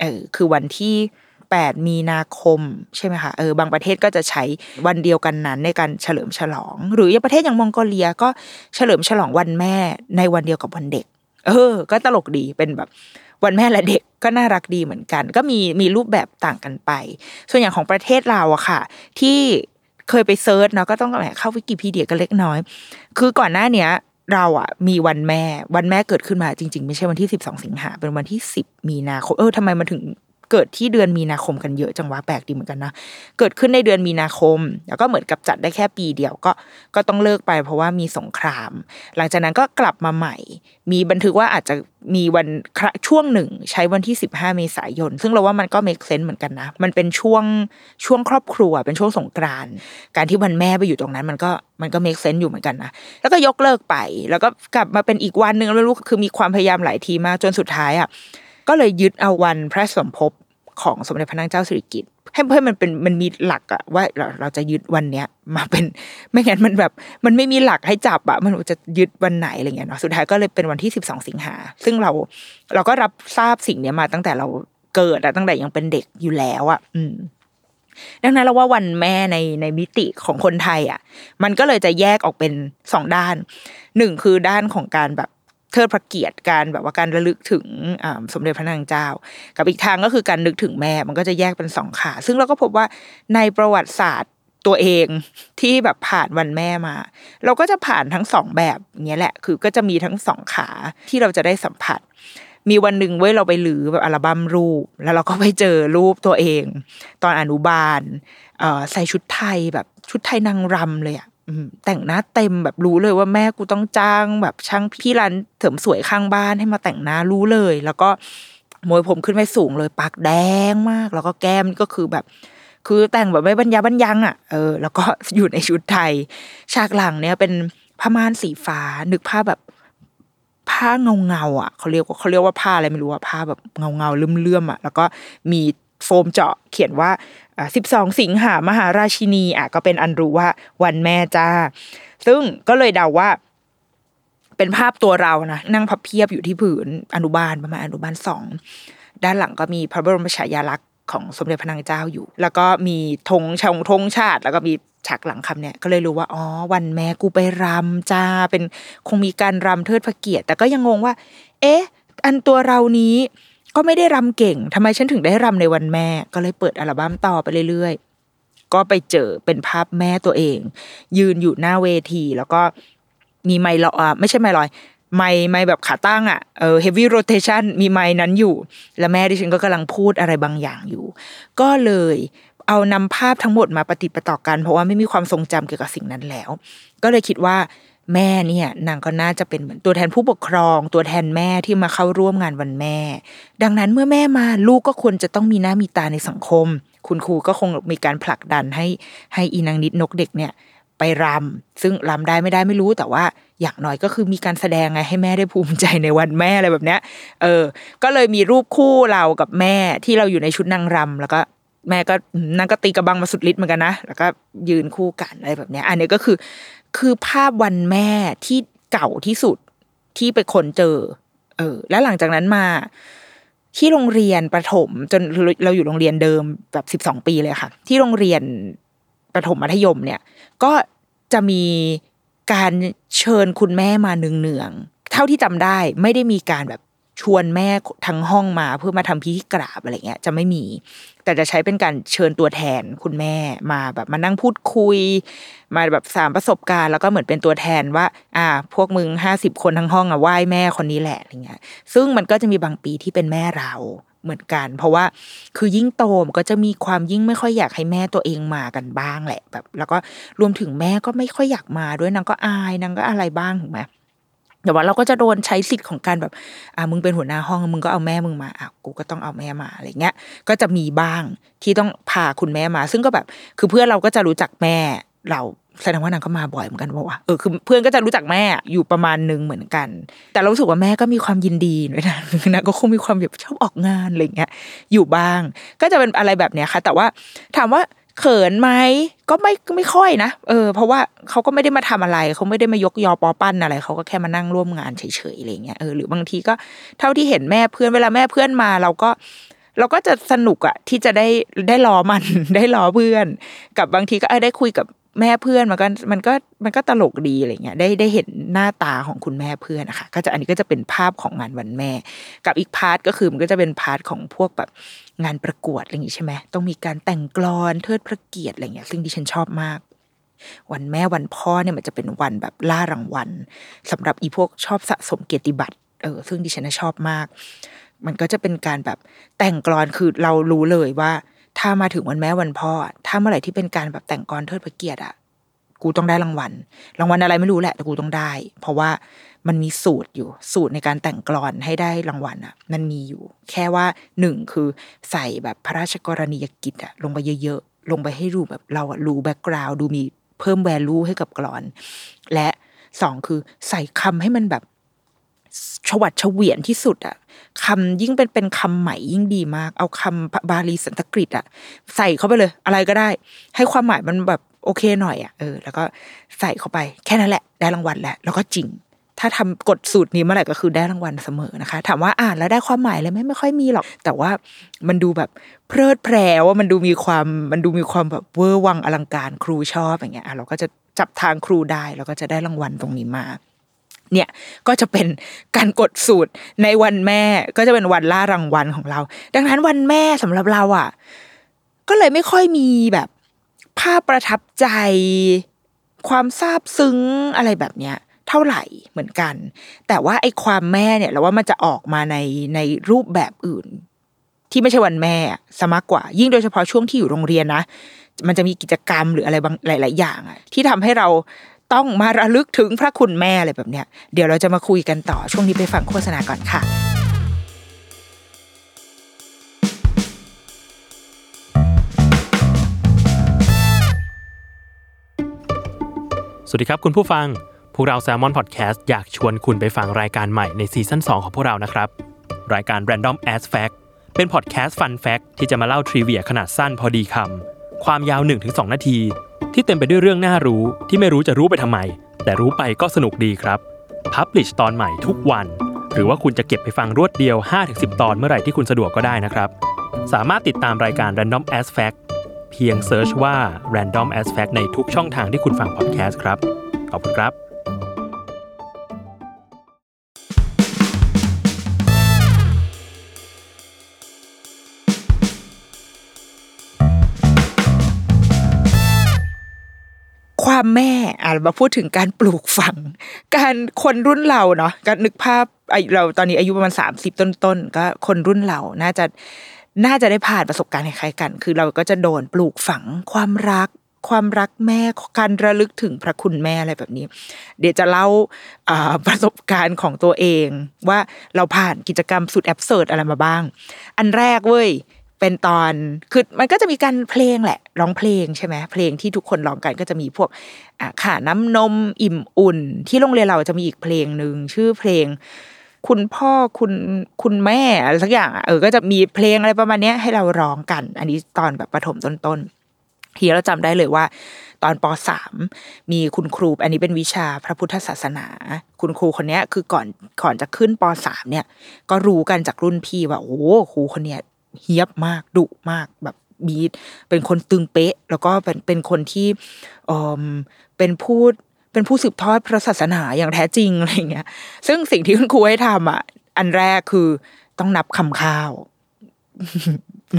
เออคือวันที่ 8 มีนาคมใช่ไหมคะเออบางประเทศก็จะใช้วันเดียวกันนั้นในการเฉลิมฉลอง หรืออย่างประเทศอย่างมองโกเลียก็เฉลิมฉลองวันแม่ในวันเดียวกับวันเด็ก เออ ก็ตลกดีเป็นแบบวันแม่และเด็กก็น่ารักดีเหมือนกัน ก็มีมีรูปแบบต่างกันไป ส่วนอย่างของประเทศเราอะค่ะ ที่เคยไป search เนาะก็ต้องแหมเข้าวิกิพีเดียกันเล็กน้อย คือก่อนหน้าเนี้ยเราอะมีวันแม่ วันแม่เกิดขึ้นมาจริง ๆ ไม่ใช่วันที่สิบสองสิงหาเป็นวันที่สิบมีนาคมเออทำไมมันถึง เกิดที่เดือนมีนาคมกันเยอะจังวะแปลกดีเหมือนกันนะเกิดขึ้นในเดือนมีนาคม แล้วก็เหมือนกับจัดได้แค่ปีเดียวก็ก็ต้องเลิกไป เพราะว่ามีสงคราม หลังจากนั้นก็กลับมาใหม่ มีบันทึกว่าอาจจะมีวันช่วงหนึ่งใช้วันที่ 15 เมษายน ซึ่งเราว่ามันก็ make sense เหมือนกันนะ มันเป็นช่วงช่วงครอบครัวเป็นช่วงสงกรานต์การที่วันแม่ไปอยู่ตรงนั้น มันก็มันก็ make sense อยู่เหมือนกันนะแล้วก็ยกเลิกไป แล้วก็กลับมาเป็นอีกวันหนึ่งไม่รู้คือมีความพยายามหลายทีมากจนสุดท้ายอะก็เลยยึดเอาวันพระสมภพ ของสมเด็จพระนางเจ้าสิริกิติ์ให้เพื่อมันเป็นมันมีหลักอะว่าเราเราจะยึดวันเนี้ยมาเป็นไม่งั้นมันแบบ มันไม่มีหลักให้จับอะมันจะยึดวันไหนอะไรเงี้ยเนาะสุดท้ายก็เลยเป็นวันที่สิบสองสิงหาซึ่งเราเราก็รับทราบสิ่งเนี้ยมาตั้งแต่เราเกิดอะตั้งแต่ยังเป็นเด็กอยู่แล้วอะอืมดังนั้นเราว่าวันแม่ในในมิติของคนไทยอะ มันก็เลยจะแยกออกเป็นสองด้านหนึ่งคือด้านของการแบบ เทิดพระเกียรติการแบบว่าการระลึกถึงสมเด็จพระนางเจ้า กับอีกทางก็คือการนึกถึงแม่มันก็จะแยกเป็นสองขา ซึ่งเราก็พบว่าในประวัติศาสตร์ตัวเองที่แบบผ่านวันแม่มา เราก็จะผ่านทั้งสองแบบเงี้ยแหละ คือก็จะมีทั้งสองขาที่เราจะได้สัมผัส มีวันหนึ่งเว้ยเราไปหลือแบบอัลบั้มรูป แล้วเราก็ไปเจอรูปตัวเอง ตอนอนุบาลใส่ชุดไทยแบบชุดไทยนางรำเลยอะ แต่งหน้าเต็มแบบรู้เลยว่าแม่กูต้องจ้างแบบช่างพี่ร้านเสริมสวยข้างบ้านให้มาแต่งหน้ารู้เลย แล้วก็มวยผมขึ้นไปสูงเลยปากแดงมาก แล้วก็แก้มก็คือแบบ คือแต่งแบบไม่บรรยาบรรยังอะเออแล้วก็อยู่ในชุดไทย ฉากหลังเนี่ยเป็นผ้าม่านสีฟ้า นึกผ้าแบบผ้าเงาเงาอะเขาเรียกว่าเขาเรียกว่าผ้าอะไรไม่รู้อะผ้าแบบเงาเงาเลื่อมๆอะแล้วก็มีโฟมเจาะเขียนว่า สิบสองสิงหามหาราชินีอะก็เป็นอันรู้ว่าวันแม่จ้า ซึ่งก็เลยเดาว่า เป็นภาพตัวเรานะนั่งพับเพียบอยู่ที่ผืนอนุบาลประมาณอนุบาลสองด้านหลังก็มีพระบรมฉายาลักษณ์ของสมเด็จพระนางเจ้าอยู่ แล้วก็มีธงชงธงชาติ แล้วก็มีฉากหลังคำเนี่ยก็เลยรู้ว่าอ๋อวันแม่กูไปรำจ้าเป็นคงมีการรำเทิดพระเกียรติ แต่ก็ยังงงว่า เอ๊ะ อันตัวเรานี้ ก็ไม่ได้รำเก่งทำไมฉันถึงได้รำในวันแม่ ก็เลยเปิดอัลบั้มต่อไปเรื่อยๆ ก็ไปเจอเป็นภาพแม่ตัวเอง ยืนอยู่หน้าเวที แล้วก็มีไมค์ลอยไม่ใช่ไมค์ลอยไมค์ไมค์แบบขาตั้งอะเออ heavy rotation มีไมค์นั้นอยู่ แล้วแม่ดิฉันก็กำลังพูดอะไรบางอย่างอยู่ ก็เลยเอานำภาพทั้งหมดมาปฏิปต่อกัน เพราะว่าไม่มีความทรงจำเกี่ยวกับสิ่งนั้นแล้ว ก็เลยคิดว่า แม่เนี่ยนางก็น่าจะเป็นเหมือนตัวแทนผู้ปกครอง ตัวแทนแม่ที่มาเข้าร่วมงานวันแม่ ดังนั้นเมื่อแม่มาลูกก็ควรจะต้องมีหน้ามีตาในสังคม คุณครูก็คงมีการผลักดันให้ให้อีนางนิดนกเด็กเนี่ยไปรำซึ่งรำได้ไม่ได้ไม่รู้แต่ว่าอย่างน้อยก็คือมีการแสดงไงให้แม่ได้ภูมิใจในวันแม่อะไรแบบเนี้ย เออ ก็เลยมีรูปคู่เรากับแม่ที่เราอยู่ในชุดนางรำแล้วก็แม่ก็นั่งก็ตีกระบังมาสุดฤทธิ์เหมือนกันนะแล้วก็ยืนคู่กันอะไรแบบเนี้ย อันนี้ก็คือ คือภาพวันแม่ที่เก่าที่สุดที่ไปคนเจอ เออ แล้วหลังจากนั้นมาที่โรงเรียนประถมจนเราอยู่โรงเรียนเดิมแบบสิบสองปีเลยค่ะ ที่โรงเรียนประถมมัธยมเนี่ย ก็จะมีการเชิญคุณแม่มาเนืองๆเท่าที่จำได้ ไม่ได้มีการแบบ ชวนแม่ทั้งห้องมาเพื่อมาทำพิธีกราบอะไรเงี้ยจะไม่มี แต่จะใช้เป็นการเชิญตัวแทนคุณแม่มาแบบมานั่งพูดคุย มาแบบสามประสบการณ์แล้วก็เหมือนเป็นตัวแทนว่า อ่า พวกมึงห้าสิบคนทั้งห้องอะไหว้แม่คนนี้แหละอะไรเงี้ย ซึ่งมันก็จะมีบางปีที่เป็นแม่เราเหมือนกัน เพราะว่าคือยิ่งโตมันก็จะมีความยิ่งไม่ค่อยอยากให้แม่ตัวเองมากันบ้างแหละแบบ แล้วก็รวมถึงแม่ก็ไม่ค่อยอยากมาด้วยนางก็อายนางก็อะไรบ้างถูกไหม แต่ว่าเราก็จะโดนใช้สิทธิ์ของการแบบอ่ามึงเป็นหัวหน้าห้องมึงก็เอาแม่มึงมาอะกูก็ต้องเอาแม่มาอะไรเงี้ย ก็จะมีบ้างที่ต้องพาคุณแม่มา ซึ่งก็แบบ คือเพื่อนเราก็จะรู้จักแม่เราแสดงว่านางก็มาบ่อยเหมือนกันว่าเออคือเพื่อนก็จะรู้จักแม่อยู่ประมาณนึงเหมือนกัน แต่เราสึกว่าแม่ก็มีความยินดีด้วยนะนะก็คงมีความแบบชอบออกงานอะไรเงี้ยอยู่บ้าง ก็จะเป็นอะไรแบบเนี้ยค่ะ แต่ว่าถามว่า เขินไหมก็ไม่ไม่ค่อยนะเออเพราะว่าเขาก็ไม่ได้มาทำอะไรเขาไม่ได้มายกยอปอปั้นอะไรเขาก็แค่มานั่งร่วมงานเฉยๆอะไรเงี้ยเออหรือบางทีก็เท่าที่เห็นแม่เพื่อนเวลาแม่เพื่อนมา เราก็เราก็จะสนุกอะที่จะได้ได้ล้อมันได้ล้อเพื่อน กับบางทีก็ได้คุยกับ แม่เพื่อนมันก็มันก็มันก็ตลกดีอะไรเงี้ยได้ได้เห็นหน้าตาของคุณแม่เพื่อนนะคะก็จะอันนี้ก็จะเป็นภาพของงานวันแม่ กับอีก part ก็คือมันก็จะเป็น part ของพวกแบบงานประกวดอะไรอย่างงี้ใช่ไหมต้องมีการแต่งกลอนเทิดพระเกียรติอะไรเงี้ยซึ่งดิฉันชอบมาก วันแม่วันพ่อเนี่ยมันจะเป็นวันแบบล่ารางวัลสำหรับอีพวกชอบสะสมเกียรติบัตรเออซึ่งดิฉันชอบมาก มันก็จะเป็นการแบบแต่งกลอนคือเรารู้เลยว่า ถ้ามาถึงวันแม่วันพ่อ ถ้าเมื่อไหร่ที่เป็นการแบบแต่งกลอนเทิดพระเกียรติอะกูต้องได้รางวัล รางวัลอะไรไม่รู้แหละ แต่กูต้องได้ เพราะว่ามันมีสูตรอยู่ สูตรในการแต่งกลอนให้ได้รางวัลอะมันมีอยู่ แค่ว่าหนึ่งคือใส่แบบพระราชกรณียกิจอะลงไปเยอะๆ ลงไปให้รู้แบบเราอะรู้แบ็กกราวดูมีเพิ่มแวลูให้กับกลอน และสองคือใส่คำให้มันแบบฉวัดเฉวียนที่สุดอะ คำยิ่งเป็นเป็นคำใหม่ยิ่งดีมาก เอาคำบาลีสันสกฤตอะใส่เข้าไปเลย อะไรก็ได้ ให้ความหมายมันแบบโอเคหน่อยอะเออ แล้วก็ใส่เข้าไป แค่นั้นแหละ ได้รางวัลแหละแล้วก็จริง ถ้าทำกฎสูตรนี้เมื่อไหร่ก็คือได้รางวัลเสมอนะคะ ถามว่าอ่านแล้วได้ความหมายเลยไหมไม่ค่อยมีหรอก แต่ว่ามันดูแบบเพลิดเพลว่ามันดูมีความมันดูมีความแบบเวอร์วังอลังการครูชอบอย่างเงี้ยอะเราก็จะจับทางครูได้แล้วก็จะได้รางวัลตรงนี้มา เนี่ยก็จะเป็นการกดสูตรในวันแม่ก็จะเป็นวันล่ารางวัลของเรา ดังนั้นวันแม่สำหรับเราอะ ก็เลยไม่ค่อยมีแบบภาพประทับใจ ความซาบซึ้งอะไรแบบเนี้ยเท่าไหร่เหมือนกัน แต่ว่าไอ้ความแม่เนี่ยเราว่ามันจะออกมาในในรูปแบบอื่น ที่ไม่ใช่วันแม่อะซะมากกว่า ยิ่งโดยเฉพาะช่วงที่อยู่โรงเรียนนะมันจะมีกิจกรรมหรืออะไรบางหลาย ๆ อย่างอะที่ทำให้เรา ต้องมาระลึกถึงพระคุณแม่อะไรแบบเนี้ยเดี๋ยวเราจะมาคุยกันต่อช่วงนี้ไปฟังโฆษณาก่อนค่ะสวัสดีครับคุณผู้ฟัง พวกเรา Salmon Podcast อยากชวนคุณไปฟังรายการใหม่ในซีซั่น2 ของพวกเรานะครับ รายการ Random As Fact เป็นพอดแคสต์ Fun Fact ที่จะมาเล่าทริเวียขนาดสั้นพอดีคำ ความยาว 1-2 นาที ที่เต็มไปด้วยเรื่องน่ารู้ที่ไม่รู้จะรู้ไปทำไม แต่รู้ไปก็สนุกดีครับพับลิชตอนใหม่ทุกวัน หรือว่าคุณจะเก็บไปฟังรวดเดียว 5-10 ตอนเมื่อไหร่ที่คุณสะดวกก็ได้นะครับ สามารถติดตามรายการ Random As Fact เพียงเซิร์ชว่า Random As Fact ในทุกช่องทางที่คุณฟังพอดแคสต์ครับ ขอบคุณครับ ความแม่อะมาพูดถึงการปลูกฝัง การคนรุ่นเราเนาะการนึกภาพอายุเราตอนนี้อายุประมาณสามสิบต้นๆก็คนรุ่นเราน่าจะน่าจะได้ผ่านประสบการณ์คล้ายๆกัน คือเราก็จะโดนปลูกฝังความรัก ความรักแม่การระลึกถึงพระคุณแม่อะไรแบบนี้ เดี๋ยวจะเล่าประสบการณ์ของตัวเอง ว่าเราผ่านกิจกรรมสุดแอบเสิร์ตอะไรมาบ้าง อันแรกเว้ย เป็นตอนคือมันก็จะมีการเพลงแหละร้องเพลงใช่ไหมเพลงที่ทุกคนร้องกันก็จะมีพวกอ่าน้ำนมอิ่มอุ่น ที่โรงเรียนเราจะมีอีกเพลงหนึ่งชื่อเพลง คุณพ่อคุณคุณแม่อะไรสักอย่างเออก็จะมีเพลงอะไรประมาณนี้ให้เราร้องกัน อันนี้ตอนแบบประถมต้นๆทีเราจำได้เลยว่า ตอนปสามมีคุณครู อันนี้เป็นวิชาพระพุทธศาสนา คุณครูคนนี้คือก่อนก่อนจะขึ้นปสามเนี่ย ก็รู้กันจากรุ่นพี่ว่าโอ้โหครูคนเนี้ย เฮียบมากดุมากแบบบีดเป็นคนตึงเป๊ะ แล้วก็เป็นเป็นคนที่เออเป็นผู้เป็นผู้สืบทอดพระศาสนาอย่างแท้จริงอะไรเงี้ย ซึ่งสิ่งที่คุณครูให้ทำอะอันแรกคือต้องนับคำข้าว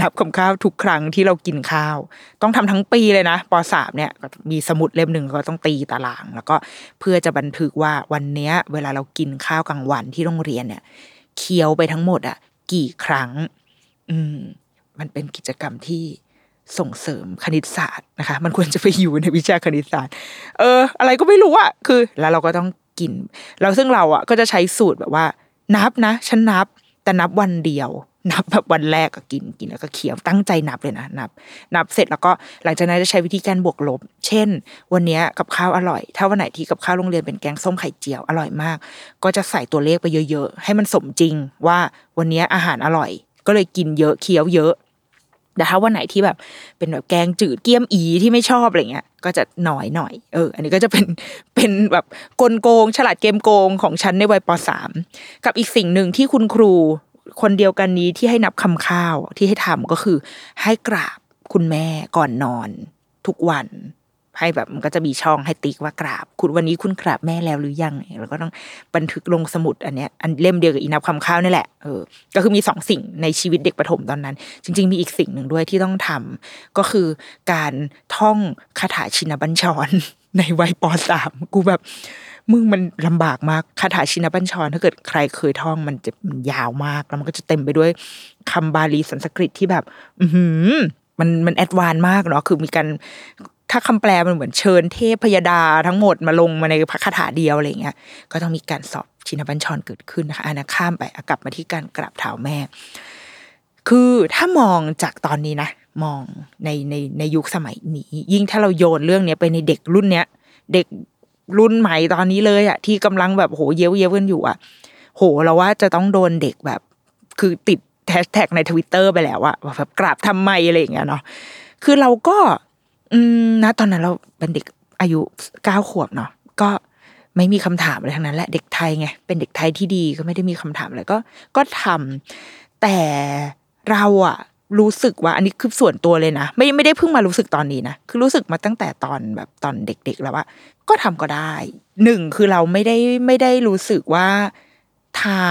นับคำข้าวทุกครั้งที่เรากินข้าว ต้องทำทั้งปีเลยนะปสามเนี่ยก็มีสมุดเล่มหนึ่งก็ต้องตีตาราง แล้วก็เพื่อจะบันทึกว่าวันเนี้ย เวลาเรากินข้าวกลางวันที่โรงเรียนเนี่ยเคี้ยวไปทั้งหมดอะ กี่ครั้ง อืม มันเป็นกิจกรรมที่ส่งเสริมคณิตศาสตร์นะคะ มันควรจะไปอยู่ในวิชาคณิตศาสตร์ เออ อะไรก็ไม่รู้อะคือ แล้วเราก็ต้องกินแล้วซึ่งเราอะก็จะใช้สูตรแบบว่า นับนะฉันนับ แต่นับวันเดียว นับแบบวันแรกก็กินกินแล้วก็เคี้ยวตั้งใจนับเลยนะนับ นับเสร็จแล้วก็หลังจากนั้นจะใช้วิธีการบวกลบ เช่น วันนี้กับข้าวอร่อย ถ้าวันไหนที่กับข้าวโรงเรียนเป็นแกงส้มไข่เจียวอร่อยมาก ก็จะใส่ตัวเลขไปเยอะ ๆ ให้มันสมจริงว่าวันนี้อาหารอร่อย ก็เลยกินเยอะเคี้ยวเยอะแต่ถ้าวันไหนที่แบบเป็นแบบแกงจืดเกี๊ยมอีที่ไม่ชอบอะไรเงี้ย ก็จะหน่อยหน่อยเออ อันนี้ก็จะเป็นเป็นแบบกลโกง ฉลาดเกมโกงของฉันในวัยปสามกับอีกสิ่งหนึ่งที่คุณครูคนเดียวกันนี้ที่ให้นับคำข้าวที่ให้ทำก็คือ ให้กราบคุณแม่ก่อนนอน ทุกวัน ให้แบบมันก็จะมีช่องให้ติ๊กว่ากราบ คุณวันนี้คุณกราบแม่แล้วหรือยังแล้วก็ต้องบันทึกลงสมุดอันเนี้ยอันเล่มเดียวกับอีนับคำข้าวนี่แหละเออก็คือมีสองสิ่งในชีวิตเด็กประถมตอนนั้น จริง ๆ มีอีกสิ่งหนึ่งด้วยที่ต้องทำก็คือการท่องคาถาชินบัญชร ในวัยปสามกูแบบมึงมันลำบากมากคาถาชินบัญชร ถ้าเกิดใครเคยท่องมันจะมันยาวมากแล้วมันก็จะเต็มไปด้วยคำบาลีสันสกฤตที่แบบ อืมันมันแอดวานมากเนาะคือมีการ ถ้าคำแปลมันเหมือนเชิญเทพพยดาทั้งหมดมาลงมาในพระคาถาเดียวอะไรเงี้ย ก็ต้องมีการสอบชินบัญชรเกิดขึ้นนะคะอันนะข้ามไปกลับมาที่การกราบเท้าแม่ คือถ้ามองจากตอนนี้นะ มองในในในยุคสมัยนี้ ยิ่งถ้าเราโยนเรื่องเนี้ยไปในเด็กรุ่นเนี้ย เด็กรุ่นใหม่ตอนนี้เลยอะที่กำลังแบบโหเย้ยวเย้ยวกันอยู่อะโหเราว่าจะต้องโดนเด็กแบบ คือติดแฮชแท็กในทวิตเตอร์ไปแล้วอะแบบกราบทำไมอะไรอย่างเงี้ยเนาะคือเราก็ อืมนะตอนนั้นเราเป็นเด็กอายุเก้าขวบเนาะก็ไม่มีคำถามอะไรทั้งนั้นแหละเด็กไทยไงเป็นเด็กไทยที่ดีก็ไม่ได้มีคำถามอะไรก็ ก็ทำแต่เราอะรู้สึกว่าอันนี้คือส่วนตัวเลยนะไม่ไม่ได้เพิ่งมารู้สึกตอนนี้นะคือรู้สึกมาตั้งแต่ตอนแบบตอนเด็ก ๆ แล้วว่า ก็ทำก็ได้หนึ่งคือเราไม่ได้ไม่ได้รู้สึกว่าเท้า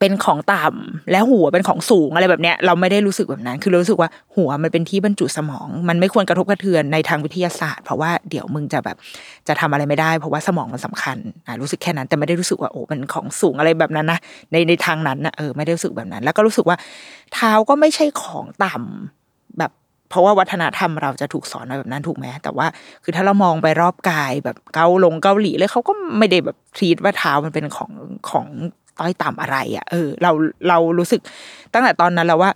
เป็นของต่ำและหัวเป็นของสูงอะไรแบบเนี้ยเราไม่ได้รู้สึกแบบนั้น คือเรารู้สึกว่าหัวมันเป็นที่บรรจุสมอง มันไม่ควรกระทบกระเทือนในทางวิทยาศาสตร์ เพราะว่าเดี๋ยวมึงจะแบบจะทำอะไรไม่ได้ เพราะว่าสมองมันสำคัญอะรู้สึกแค่นั้น แต่ไม่ได้รู้สึกว่าโอ้มันของสูงอะไรแบบนั้นนะในในทางนั้นนะเออไม่ได้รู้สึกแบบนั้น แล้วก็รู้สึกว่า เท้าก็ไม่ใช่ของต่ำแบบเพราะว่าวัฒนธรรมเราจะถูกสอนมาแบบนั้นถูกไหมแต่ว่า คือถ้าเรามองไปรอบกายแบบเกาลงเกาหลีเลยเขาก็ไม่ได้แบบทีดว่าเท้ามันเป็นของของ ต้อยต่ำอะไรอะ่ะ เออ เราเรารู้สึกตั้งแต่ตอนนั้นแล้วว่า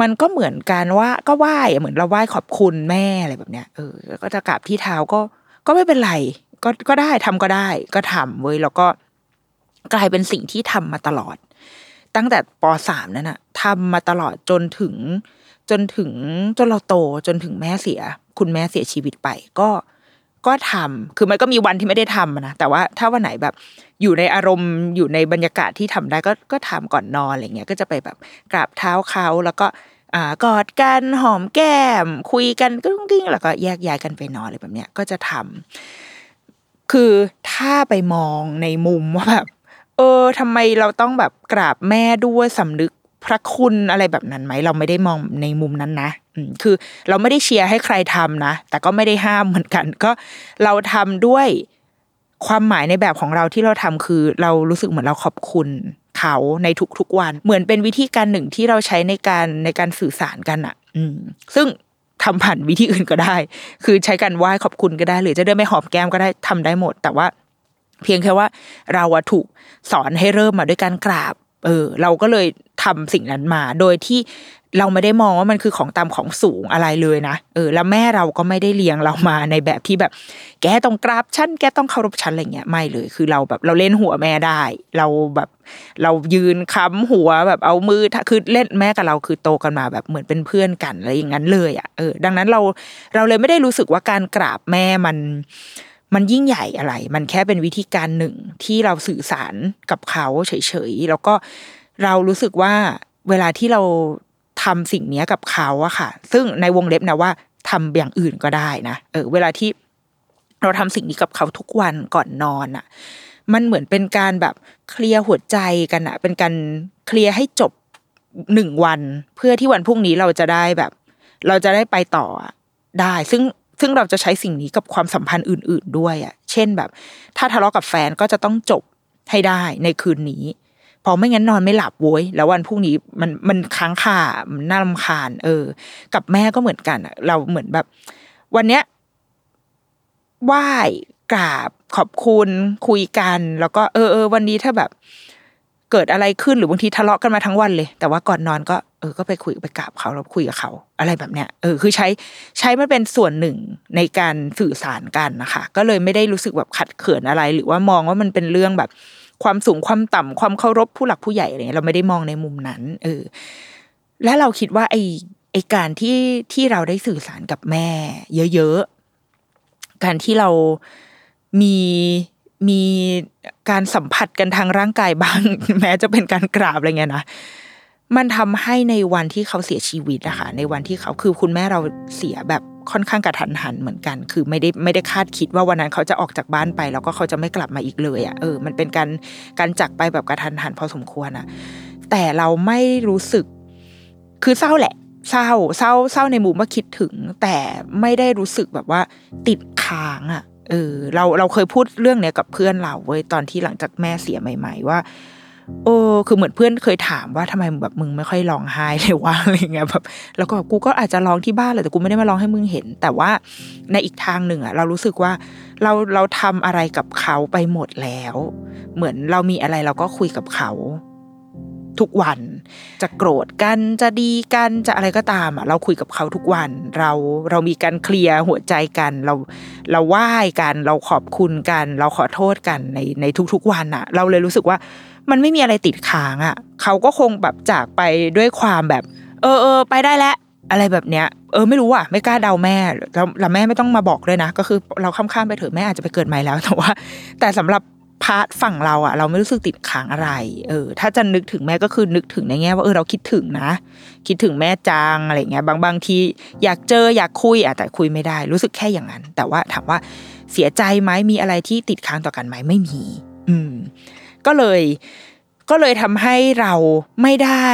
มันก็เหมือนการว่าก็ไหว้เหมือนเราไหว้ขอบคุณแม่อะไรแบบเนี้ยเออก็จะกราบที่เท้าก็ก็ไม่เป็นไร ก็ก็ได้ทำก็ได้ ก็ทำเว้ยแล้วก็กลายเป็นสิ่งที่ทำมาตลอด ตั้งแต่ปสามนั่นอะทำมาตลอดจนถึง จนถึงจนเราโตจนถึงแม่เสีย คุณแม่เสียชีวิตไปก็ ก็ทำคือมันก็มีวันที่ไม่ได้ทำนะแต่ว่าถ้าวันไหนแบบอยู่ในอารมณ์อยู่ในบรรยากาศที่ทำได้ก็ก็ทำก่อนนอนอะไรเงี้ยก็จะไปแบบกราบเท้าเขาแล้วก็อ่ากอดกันหอมแก้ม คุยกันก็กิ้งแล้วก็แยกย้ายกันไปนอนอะไรแบบเนี้ยก็จะทำคือถ้าไปมองในมุมว่าแบบเออทำไมเราต้องแบบกราบแม่ด้วยสำนึกพระคุณอะไรแบบนั้นไหมเราไม่ได้มองในมุมนั้นนะ คือเราไม่ได้เชียร์ให้ใครทำนะ แต่ก็ไม่ได้ห้ามเหมือนกัน ก็เราทำด้วยความหมายในแบบของเราที่เราทำคือ เรารู้สึกเหมือนเราขอบคุณเขาในทุกๆวัน เหมือนเป็นวิธีการหนึ่งที่เราใช้ในการในการสื่อสารกันอะ อืม ซึ่งทำผ่านวิธีอื่นก็ได้ คือใช้การไหว้ขอบคุณก็ได้ หรือจะเดินไปหอมแก้มก็ได้ทำได้หมด แต่ว่า เพียงแค่ว่าเราอะถูกสอนให้เริ่มมาด้วยการกราบ เออ เราก็เลยทำสิ่งนั้นมา โดยที่เราไม่ได้มองว่ามันคือของตามของสูงอะไรเลยนะเออ แล้วแม่เราก็ไม่ได้เลี้ยงเรามาในแบบที่แบบ แกต้องกราบฉันแกต้องเคารพฉันอะไรเงี้ยไม่เลย คือเราแบบเราเล่นหัวแม่ได้ เราแบบ เรายืนค้ำหัวแบบเอามือคือเล่นแม่กับเราคือโตกันมาแบบเหมือนเป็นเพื่อนกันอะไรอย่างนั้นเลยอะเออดังนั้นเราเราเลยไม่ได้รู้สึกว่าการกราบแม่มัน มันยิ่งใหญ่อะไร มันแค่เป็นวิธีการหนึ่งที่เราสื่อสารกับเขาเฉยๆ แล้วก็เรารู้สึกว่าเวลาที่เราทำสิ่งเนี้ยกับเขาอะค่ะ ซึ่งในวงเล็บนะว่าทำอย่างอื่นก็ได้นะเออ เวลาที่เราทำสิ่งนี้กับเขาทุกวันก่อนนอนอะมันเหมือนเป็นการแบบเคลียร์หัวใจกันอะเป็นการเคลียร์ให้จบหนึ่งวัน เพื่อที่วันพรุ่งนี้เราจะได้แบบ เราจะได้ไปต่อได้ ซึ่ง ซึ่งเราจะใช้สิ่งนี้กับความสัมพันธ์อื่น ๆด้วยอะ เช่นแบบ ถ้าทะเลาะกับแฟนก็จะต้องจบให้ได้ในคืนนี้เพอไม่งั้นนอนไม่หลับโว้ยแล้ววันพรุ่งนี้มันมันค้างคามันน่ารำคาญ เออ กับแม่ก็เหมือนกันอะเราเหมือนแบบ วันเนี้ยไหว้กราบขอบคุณคุยกัน แล้วก็เออเออวันนี้ถ้าแบบ เกิดอะไรขึ้นหรือบางทีทะเลาะกันมาทั้งวันเลย แต่ว่าก่อนนอนก็เออก็ไปคุยไปกราบเขาแล้วคุยกับเขา อะไรแบบเนี้ยเออคือใช้ใช้มันเป็นส่วนหนึ่งในการสื่อสารกันนะคะ ก็เลยไม่ได้รู้สึกแบบขัดเขินอะไร หรือว่ามองว่ามันเป็นเรื่องแบบความสูงความต่ำความเคารพผู้หลักผู้ใหญ่อะไรเงี้ยเราไม่ได้มองในมุมนั้น เออ และเราคิดว่าไอไอการที่ที่เราได้สื่อสารกับแม่ เยอะๆการที่เรามี มีการสัมผัสกันทางร่างกายบ้าง แม้จะเป็นการกราบอะไรเงี้ยนะมันทำให้ในวันที่เขาเสียชีวิตอะคะในวันที่เขาคือคุณแม่เราเสียแบบค่อนข้างกระทันหันเหมือนกัน คือไม่ได้ไม่ได้คาดคิดว่าวันนั้นเขาจะออกจากบ้านไป แล้วก็เขาจะไม่กลับมาอีกเลยอะเออมันเป็นการการจากไปแบบกระทันหันพอสมควรอะแต่เราไม่รู้สึก คือเศร้าแหละ เศร้าเศร้าเศร้าในมุมว่าคิดถึง แต่ไม่ได้รู้สึกแบบว่าติดค้างอะ เออเราเราเคยพูดเรื่องเนี้ยกับเพื่อนเราเว้ยตอนที่หลังจากแม่เสียใหม่ ๆ ว่า โอ้คือเหมือนเพื่อนเคยถามว่าทำไมแบบมึงไม่ค่อยร้องไห้เลยว่าอะไรเงี้ยแบบแล้วก็แบบกูก็อาจจะร้องที่บ้านแหละแต่กูไม่ได้มาร้องให้มึงเห็น แต่ว่าในอีกทางหนึ่งอะเรารู้สึกว่าเราเราทำอะไรกับเขาไปหมดแล้ว เหมือนเรามีอะไรเราก็คุยกับเขา ทุกวัน จะโกรธกันจะดีกันจะอะไรก็ตามอะเราคุยกับเขาทุกวัน เราเรามีการเคลียร์หัวใจกัน เราเราไหว้กัน เราขอบคุณกัน เราขอโทษกันในในทุกๆวันอะ เราเลยรู้สึกว่ามันไม่มีอะไรติดค้างอะเขาก็คงแบบจากไปด้วยความแบบ เออเออไปได้แล้วอะไรแบบเนี้ยเออไม่รู้อะไม่กล้าเดาแม่แล้วแล้วแม่ไม่ต้องมาบอกเลยนะ ก็คือเราข้ามๆไปเถอะแม่อาจจะไปเกิดใหม่แล้วแต่ว่า แต่สำหรับ พาร์ทฝั่งเราอะเราไม่รู้สึกติดค้างอะไร เออ ถ้าจะนึกถึงแม่ก็คือนึกถึงในแง่ว่าเออเราคิดถึงนะ คิดถึงแม่จังอะไรเงี้ย บางบางทีอยากเจออยากคุยอะแต่คุยไม่ได้ รู้สึกแค่อย่างนั้น แต่ว่าถามว่าเสียใจไหมมีอะไรที่ติดค้างต่อกันไหมไม่มี อืม ก็เลย ก็เลยทำให้เราไม่ได้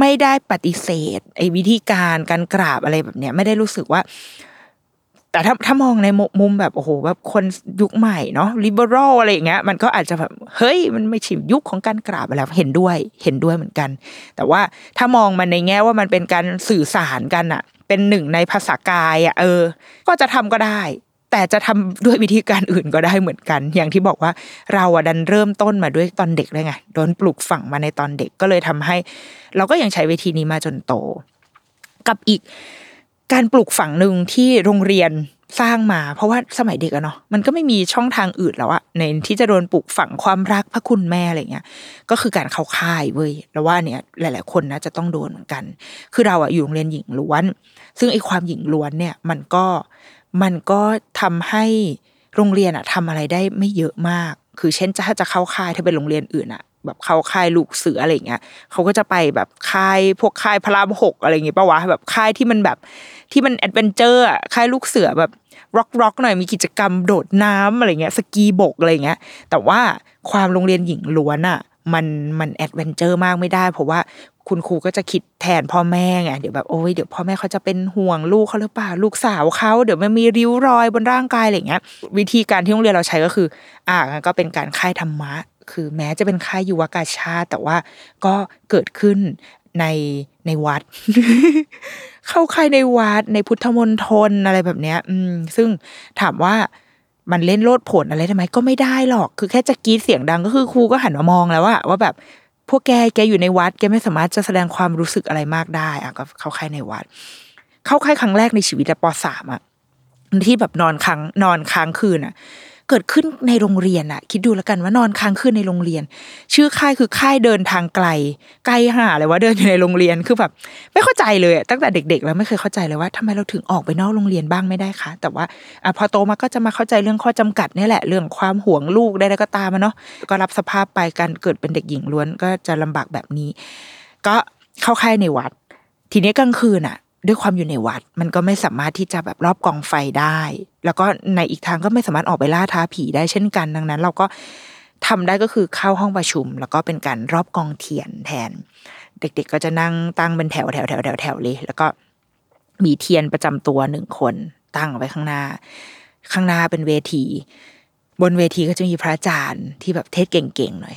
ไม่ได้ปฏิเสธไอ้วิธีการการกราบอะไรแบบเนี้ย ไม่ได้รู้สึกว่า แต่ถ้าถ้ามองในมุมแบบโอ้โหแบบคนยุคใหม่เนาะ liberal อะไรอย่างเงี้ยมันก็อาจจะแบบเฮ้ยมันไม่ใช่ยุคของการกราบอะไรเห็นด้วยเห็นด้วยเหมือนกัน แต่ว่าถ้ามองมันในแง่ว่ามันเป็นการสื่อสารกันอะเป็นหนึ่งในภาษากายอะเออ ก็จะทำก็ได้ แต่จะทำด้วยวิธีการอื่นก็ได้เหมือนกัน อย่างที่บอกว่าเราอะดันเริ่มต้นมาด้วยตอนเด็กเลยไงโดนปลูกฝังมาในตอนเด็กก็เลยทำให้ เราก็ยังใช้วิธีนี้มาจนโต กับอีก การปลูกฝังหนึ่งที่โรงเรียนสร้างมา เพราะว่าสมัยเด็กอะเนาะมันก็ไม่มีช่องทางอื่นแล้วอะในที่จะโดนปลูกฝังความรักพระคุณแม่อะไรเงี้ย ก็คือการเข้าค่ายเว้ยแล้วว่าเนี่ยหลาย ๆ คนนะจะต้องโดนเหมือนกัน คือเราอะอยู่โรงเรียนหญิงล้วน ซึ่งไอ้ความหญิงล้วนเนี่ยมันก็มันก็ทำให้โรงเรียนอะทำอะไรได้ไม่เยอะมาก คือเช่นถ้าจะเข้าค่ายถ้าเป็นโรงเรียนอื่นอะแบบเข้าค่ายลูกเสืออะไรเงี้ยเขาก็จะไปแบบค่ายพวกค่ายพระรามหกอะไรเงี้ยปะวะแบบค่ายที่มันแบบ ที่มัน adventure อะค่ายลูกเสือแบบร็อกร็อกหน่อยมีกิจกรรมโดดน้ำอะไรเงี้ยสกีบกอะไรเงี้ยแต่ว่าความโรงเรียนหญิงล้วนอะมันมัน adventure มากไม่ได้ เพราะว่าคุณครูก็จะคิดแทนพ่อแม่ไงเดี๋ยวแบบโอ้ยเดี๋ยวพ่อแม่เขาจะเป็นห่วงลูกเขาหรือเปล่าลูกสาวเขาเดี๋ยวมันมีริ้วรอยบนร่างกายอะไรเงี้ย วิธีการที่โรงเรียนเราใช้ก็คือ อ่าก็เป็นการค่ายธรรมะ คือแม้จะเป็นค่ายยุวกาชาติแต่ว่าก็เกิดขึ้นใน ในวัด เข้าค่ายในวัด ในพุทธมณฑลอะไรแบบเนี้ย อืม ซึ่งถามว่ามันเล่นโลดผลอะไรได้ไหมก็ไม่ได้หรอก คือแค่จะกรีดเสียงดังก็คือครูก็หันมามองแล้วว่าว่าแบบพวกแกแกอยู่ในวัด แกไม่สามารถจะแสดงความรู้สึกอะไรมากได้อะก็เข้าค่ายในวัด เข้าค่ายครั้งแรกในชีวิตปสามอะที่แบบนอนค้างนอนค้างคืนอะ เกิดขึ้นในโรงเรียนอะคิดดูแล้วกันว่านอนค้างคืนในโรงเรียน ชื่อค่ายคือค่ายเดินทางไกล ไกลหาเลยว่าเดินอยู่ในโรงเรียนคือแบบไม่เข้าใจเลยตั้งแต่เด็ก ๆ แล้วไม่เคยเข้าใจเลยว่าทำไมเราถึงออกไปนอกโรงเรียนบ้างไม่ได้คะแต่ว่าอพอโตมาก็จะมาเข้าใจเรื่องข้อจำกัดนี่แหละเรื่องความห่วงลูกได้แล้วก็ตามมาเนาะก็รับสภาพไปการเกิดเป็นเด็กหญิงล้วนก็จะลำบากแบบนี้ ก็เข้าค่ายในวัด ทีนี้กลางคืนอะ ด้วยความอยู่ในวัด มันก็ไม่สามารถที่จะแบบรอบกองไฟได้ แล้วก็ในอีกทางก็ไม่สามารถออกไปล่าท้าผีได้เช่นกันดังนั้น เราก็ทำได้ก็คือเข้าห้องประชุม แล้วก็เป็นการรอบกองเทียนแทน เด็ก ๆ ก็จะนั่งตั้งเป็นแถวแถวแถวแถวแถวเลย แล้วก็มีเทียนประจำตัวหนึ่งคนตั้งไว้ข้างหน้า ข้างหน้าเป็นเวที บนเวทีก็จะมีพระอาจารย์ที่แบบเทศเก่งๆหน่อย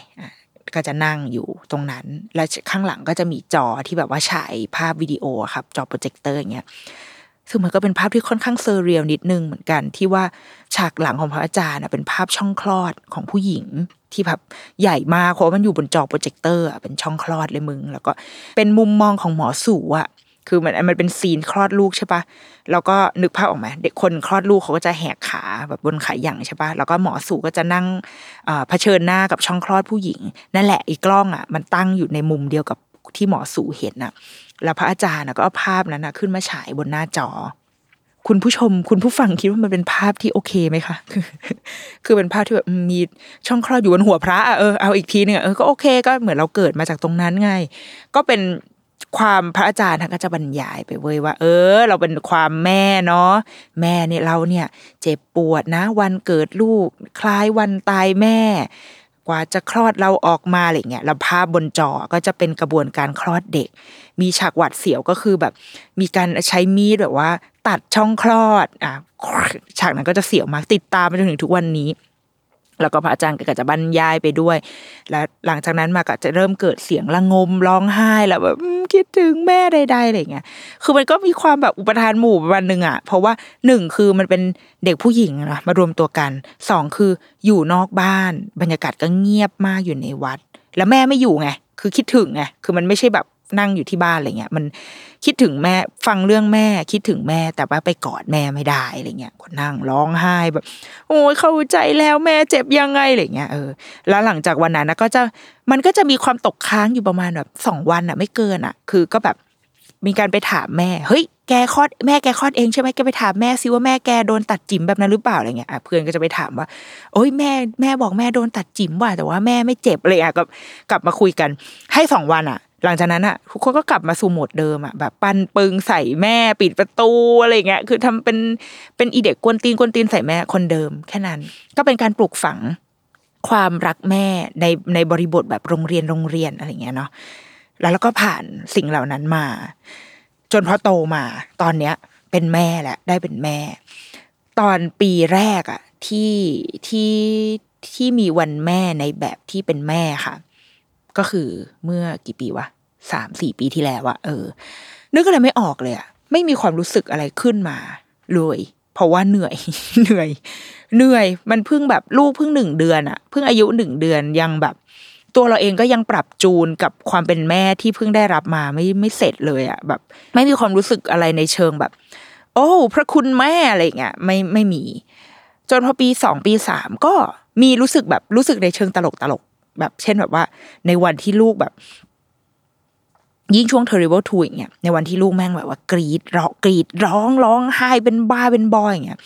ก็จะนั่งอยู่ตรงนั้น แล้วข้างหลังก็จะมีจอที่แบบว่าฉายภาพวิดีโอครับ จอโปรเจคเตอร์อย่างเงี้ยซึ่งมันก็เป็นภาพที่ค่อนข้าง surreal นิดนึงเหมือนกันที่ว่าฉากหลังของพระอาจารย์เป็นภาพช่องคลอดของผู้หญิงที่แบบใหญ่มากเพราะมันอยู่บนจอโปรเจคเตอร์เป็นช่องคลอดเลยมึง แล้วก็เป็นมุมมองของหมอสูฯอะ คือมันมันเป็น scene คลอดลูกใช่ปะแล้วก็นึกภาพออกไหมเด็กคนคลอดลูกเขาก็จะแหกขาแบบบนขาหยั่งใช่ปะแล้วก็หมอสูฯก็จะนั่งเผชิญหน้ากับช่องคลอดผู้หญิง นั่นแหละอีกกล้องอะ มันตั้งอยู่ในมุมเดียวกับที่หมอสู่เห็นอะ แล้วพระอาจารย์ก็เอาภาพนั้นขึ้นมาฉายบนหน้าจอ คุณผู้ชม คุณผู้ฟังคิดว่ามันเป็นภาพที่โอเคไหมคะ คือเป็นภาพที่แบบมีช่องคลอดอยู่บนหัวพระเออเอาอีกทีนึงเออก็โอเคก็เหมือนเราเกิดมาจากตรงนั้นไง ก็เป็น ความพระอาจารย์ท่านก็จะบรรยายไปเว้ยว่า เออ เราเป็นความแม่เนาะแม่เนี่ยเราเนี่ย เจ็บปวดนะ วันเกิดลูก คล้ายวันตายแม่ กว่าจะคลอดเราออกมาอะไรเงี้ยแล้วภาพบนจอก็จะเป็นกระบวนการคลอดเด็ก มีฉากหวัดเสียวก็คือแบบ มีการใช้มีดแบบว่า ตัดช่องคลอดอะฉากนั้นก็จะเสียวมากติดตามไปจนถึงทุกวันนี้ แล้วก็พระอาจารย์ก็จะบรรยายไปด้วย แล้วหลังจากนั้นมาก็จะเริ่มเกิดเสียงระงมร้องไห้แล้วแบบคิดถึงแม่ใดๆอะไรเงี้ย คือมันก็มีความแบบอุปทานหมู่วันหนึ่งอะ เพราะว่าหนึ่งคือมันเป็นเด็กผู้หญิงนะมารวมตัวกันสองคืออยู่นอกบ้าน บรรยากาศก็เงียบมากอยู่ในวัด แล้วแม่ไม่อยู่ไงคือคิดถึงไงคือมันไม่ใช่แบบ นั่งอยู่ที่บ้านอะไรเงี้ยมันคิดถึงแม่ฟังเรื่องแม่คิดถึงแม่ แต่ว่าไปกอดแม่ไม่ได้อะไรเงี้ยก็นั่งร้องไห้แบบ โอ้ยเข้าใจแล้วแม่เจ็บยังไงอะไรเงี้ยเออแล้วหลังจากวันนั้นนะก็จะมันก็จะมีความตกค้างอยู่ประมาณแบบสองวันอะ ไม่เกินอะ คือก็แบบมีการไปถามแม่ เฮ้ย แกคลอดแม่แกคลอดเองใช่ไหมแกไปถามแม่ซิว่าแม่แกโดนตัดจิ๋มแบบนั้นหรือเปล่าอะไรเงี้ยเพื่อนก็จะไปถามว่า โอ้ยแม่แม่บอกแม่โดนตัดจิ๋มว่ะแต่ว่าแม่ไม่เจ็บเลยอะก็กลับมาคุยกันให้สองวันอะ หลังจากนั้นอะทุกคนก็กลับมาสู่โหมดเดิมอะแบบปันปึงใส่แม่ปิดประตูอะไรเงี้ยคือทำเป็นเป็นอีเด็กกวนตีนกวนตีนใส่แม่คนเดิม แค่นั้น ก็เป็นการปลูกฝังความรักแม่ในในบริบทแบบโรงเรียนโรงเรียนอะไรเงี้ยเนาะแล้วแล้วก็ผ่านสิ่งเหล่านั้นมา จนพอโตมาตอนเนี้ย เป็นแม่แหละได้เป็นแม่ ตอนปีแรกอะที่ที่ที่มีวันแม่ในแบบที่เป็นแม่ค่ะ ก็คือเมื่อกี่ปีวะสามสี่ปีที่แล้วอะเออ นึกอะไรไม่ออกเลยอะไม่มีความรู้สึกอะไรขึ้นมาเลยเพราะว่าเหนื่อยเหนื่อย เหนื่อย มันเพิ่งแบบลูกเพิ่งหนึ่งเดือนอะเพิ่งอายุหนึ่งเดือนยังแบบ ตัวเราเองก็ยังปรับจูนกับความเป็นแม่ที่เพิ่งได้รับมาไม่ไม่เสร็จเลยอะแบบ ไม่มีความรู้สึกอะไรในเชิงแบบ โอ้พระคุณแม่อะไรเงี้ยไม่ไม่มี จนพอปีสองปีสามก็มีรู้สึกแบบรู้สึกในเชิงตลกตลก แบบเช่นแบบว่า ในวันที่ลูกแบบ ยิ่งช่วง terrible two อย่างเงี้ยในวันที่ลูกแม่งแบบว่ากรีดร้องกรีดร้องร้องไห้เป็นบ้าเป็นบอยอย่างเงี้ย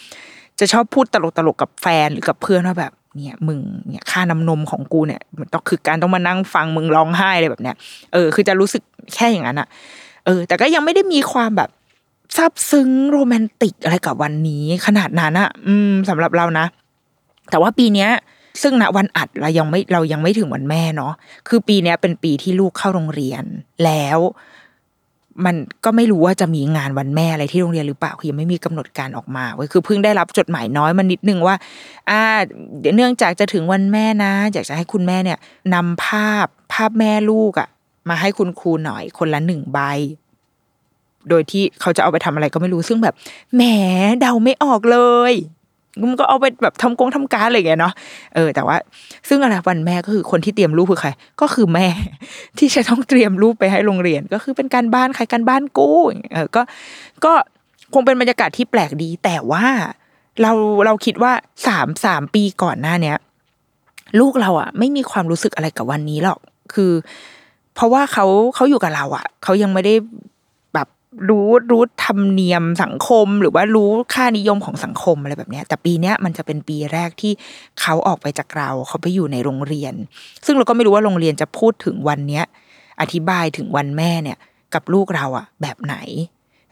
จะชอบพูดตลกตลกกับแฟนหรือกับเพื่อนว่าแบบเนี่ยมึงเนี่ยค่าน้ำนมของกูเนี่ยมันต้องคือการต้องมานั่งฟังมึงร้องไห้อะไรแบบเนี้ยเออ คือจะรู้สึกแค่อย่างนั้นอะเออ แต่ก็ยังไม่ได้มีความแบบซาบซึ้งโรแมนติกอะไรกับวันนี้ขนาดนั้นอะอืมสำหรับเรานะ แต่ว่าปีเนี้ย ซึ่งณวันอัดเรายังไม่เรายังไม่ถึงวันแม่เนาะคือปีเนี้ยเป็นปีที่ลูกเข้าโรงเรียนแล้วมันก็ไม่รู้ว่าจะมีงานวันแม่อะไรที่โรงเรียนหรือเปล่าคือยังไม่มีกำหนดการออกมาเว้ยคือเพิ่งได้รับจดหมายน้อยมานิดนึงว่า อ่าเดี๋ยวเนื่องจากจะถึงวันแม่นะ อยากจะให้คุณแม่เนี่ยนำภาพภาพแม่ลูกอะมาให้คุณครูหน่อย คนละหนึ่งใบ โดยที่เขาจะเอาไปทำอะไรก็ไม่รู้ซึ่งแบบแหมเดาไม่ออกเลย มันก็เอาไปแบบทำกงทำการอะไรอย่างเงี้ยเนาะเออแต่ว่า ซึ่งอะไรวันแม่ก็คือคนที่เตรียมรูปคือใคร ก็คือแม่ ที่จะต้องเตรียมรูปไปให้โรงเรียน ก็คือเป็นการบ้านใครการบ้านกู้เออก็ก็คงเป็นบรรยากาศที่แปลกดี แต่ว่าเราเราคิดว่าสามสามปีก่อนหน้าเนี้ย ลูกเราอะ ไม่มีความรู้สึกอะไรกับวันนี้หรอก คือ เพราะว่าเขาเขาอยู่กับเราอะเขายังไม่ได้ รู้รู้ธรรมเนียมสังคม หรือว่ารู้ค่านิยมของสังคมอะไรแบบนี้แต่ปีเนี้ยมันจะเป็นปีแรกที่เขาออกไปจากเราเขาไปอยู่ในโรงเรียน ซึ่งเราก็ไม่รู้ว่าโรงเรียนจะพูดถึงวันเนี้ยอธิบายถึงวันแม่เนี่ย กับลูกเราอะแบบไหน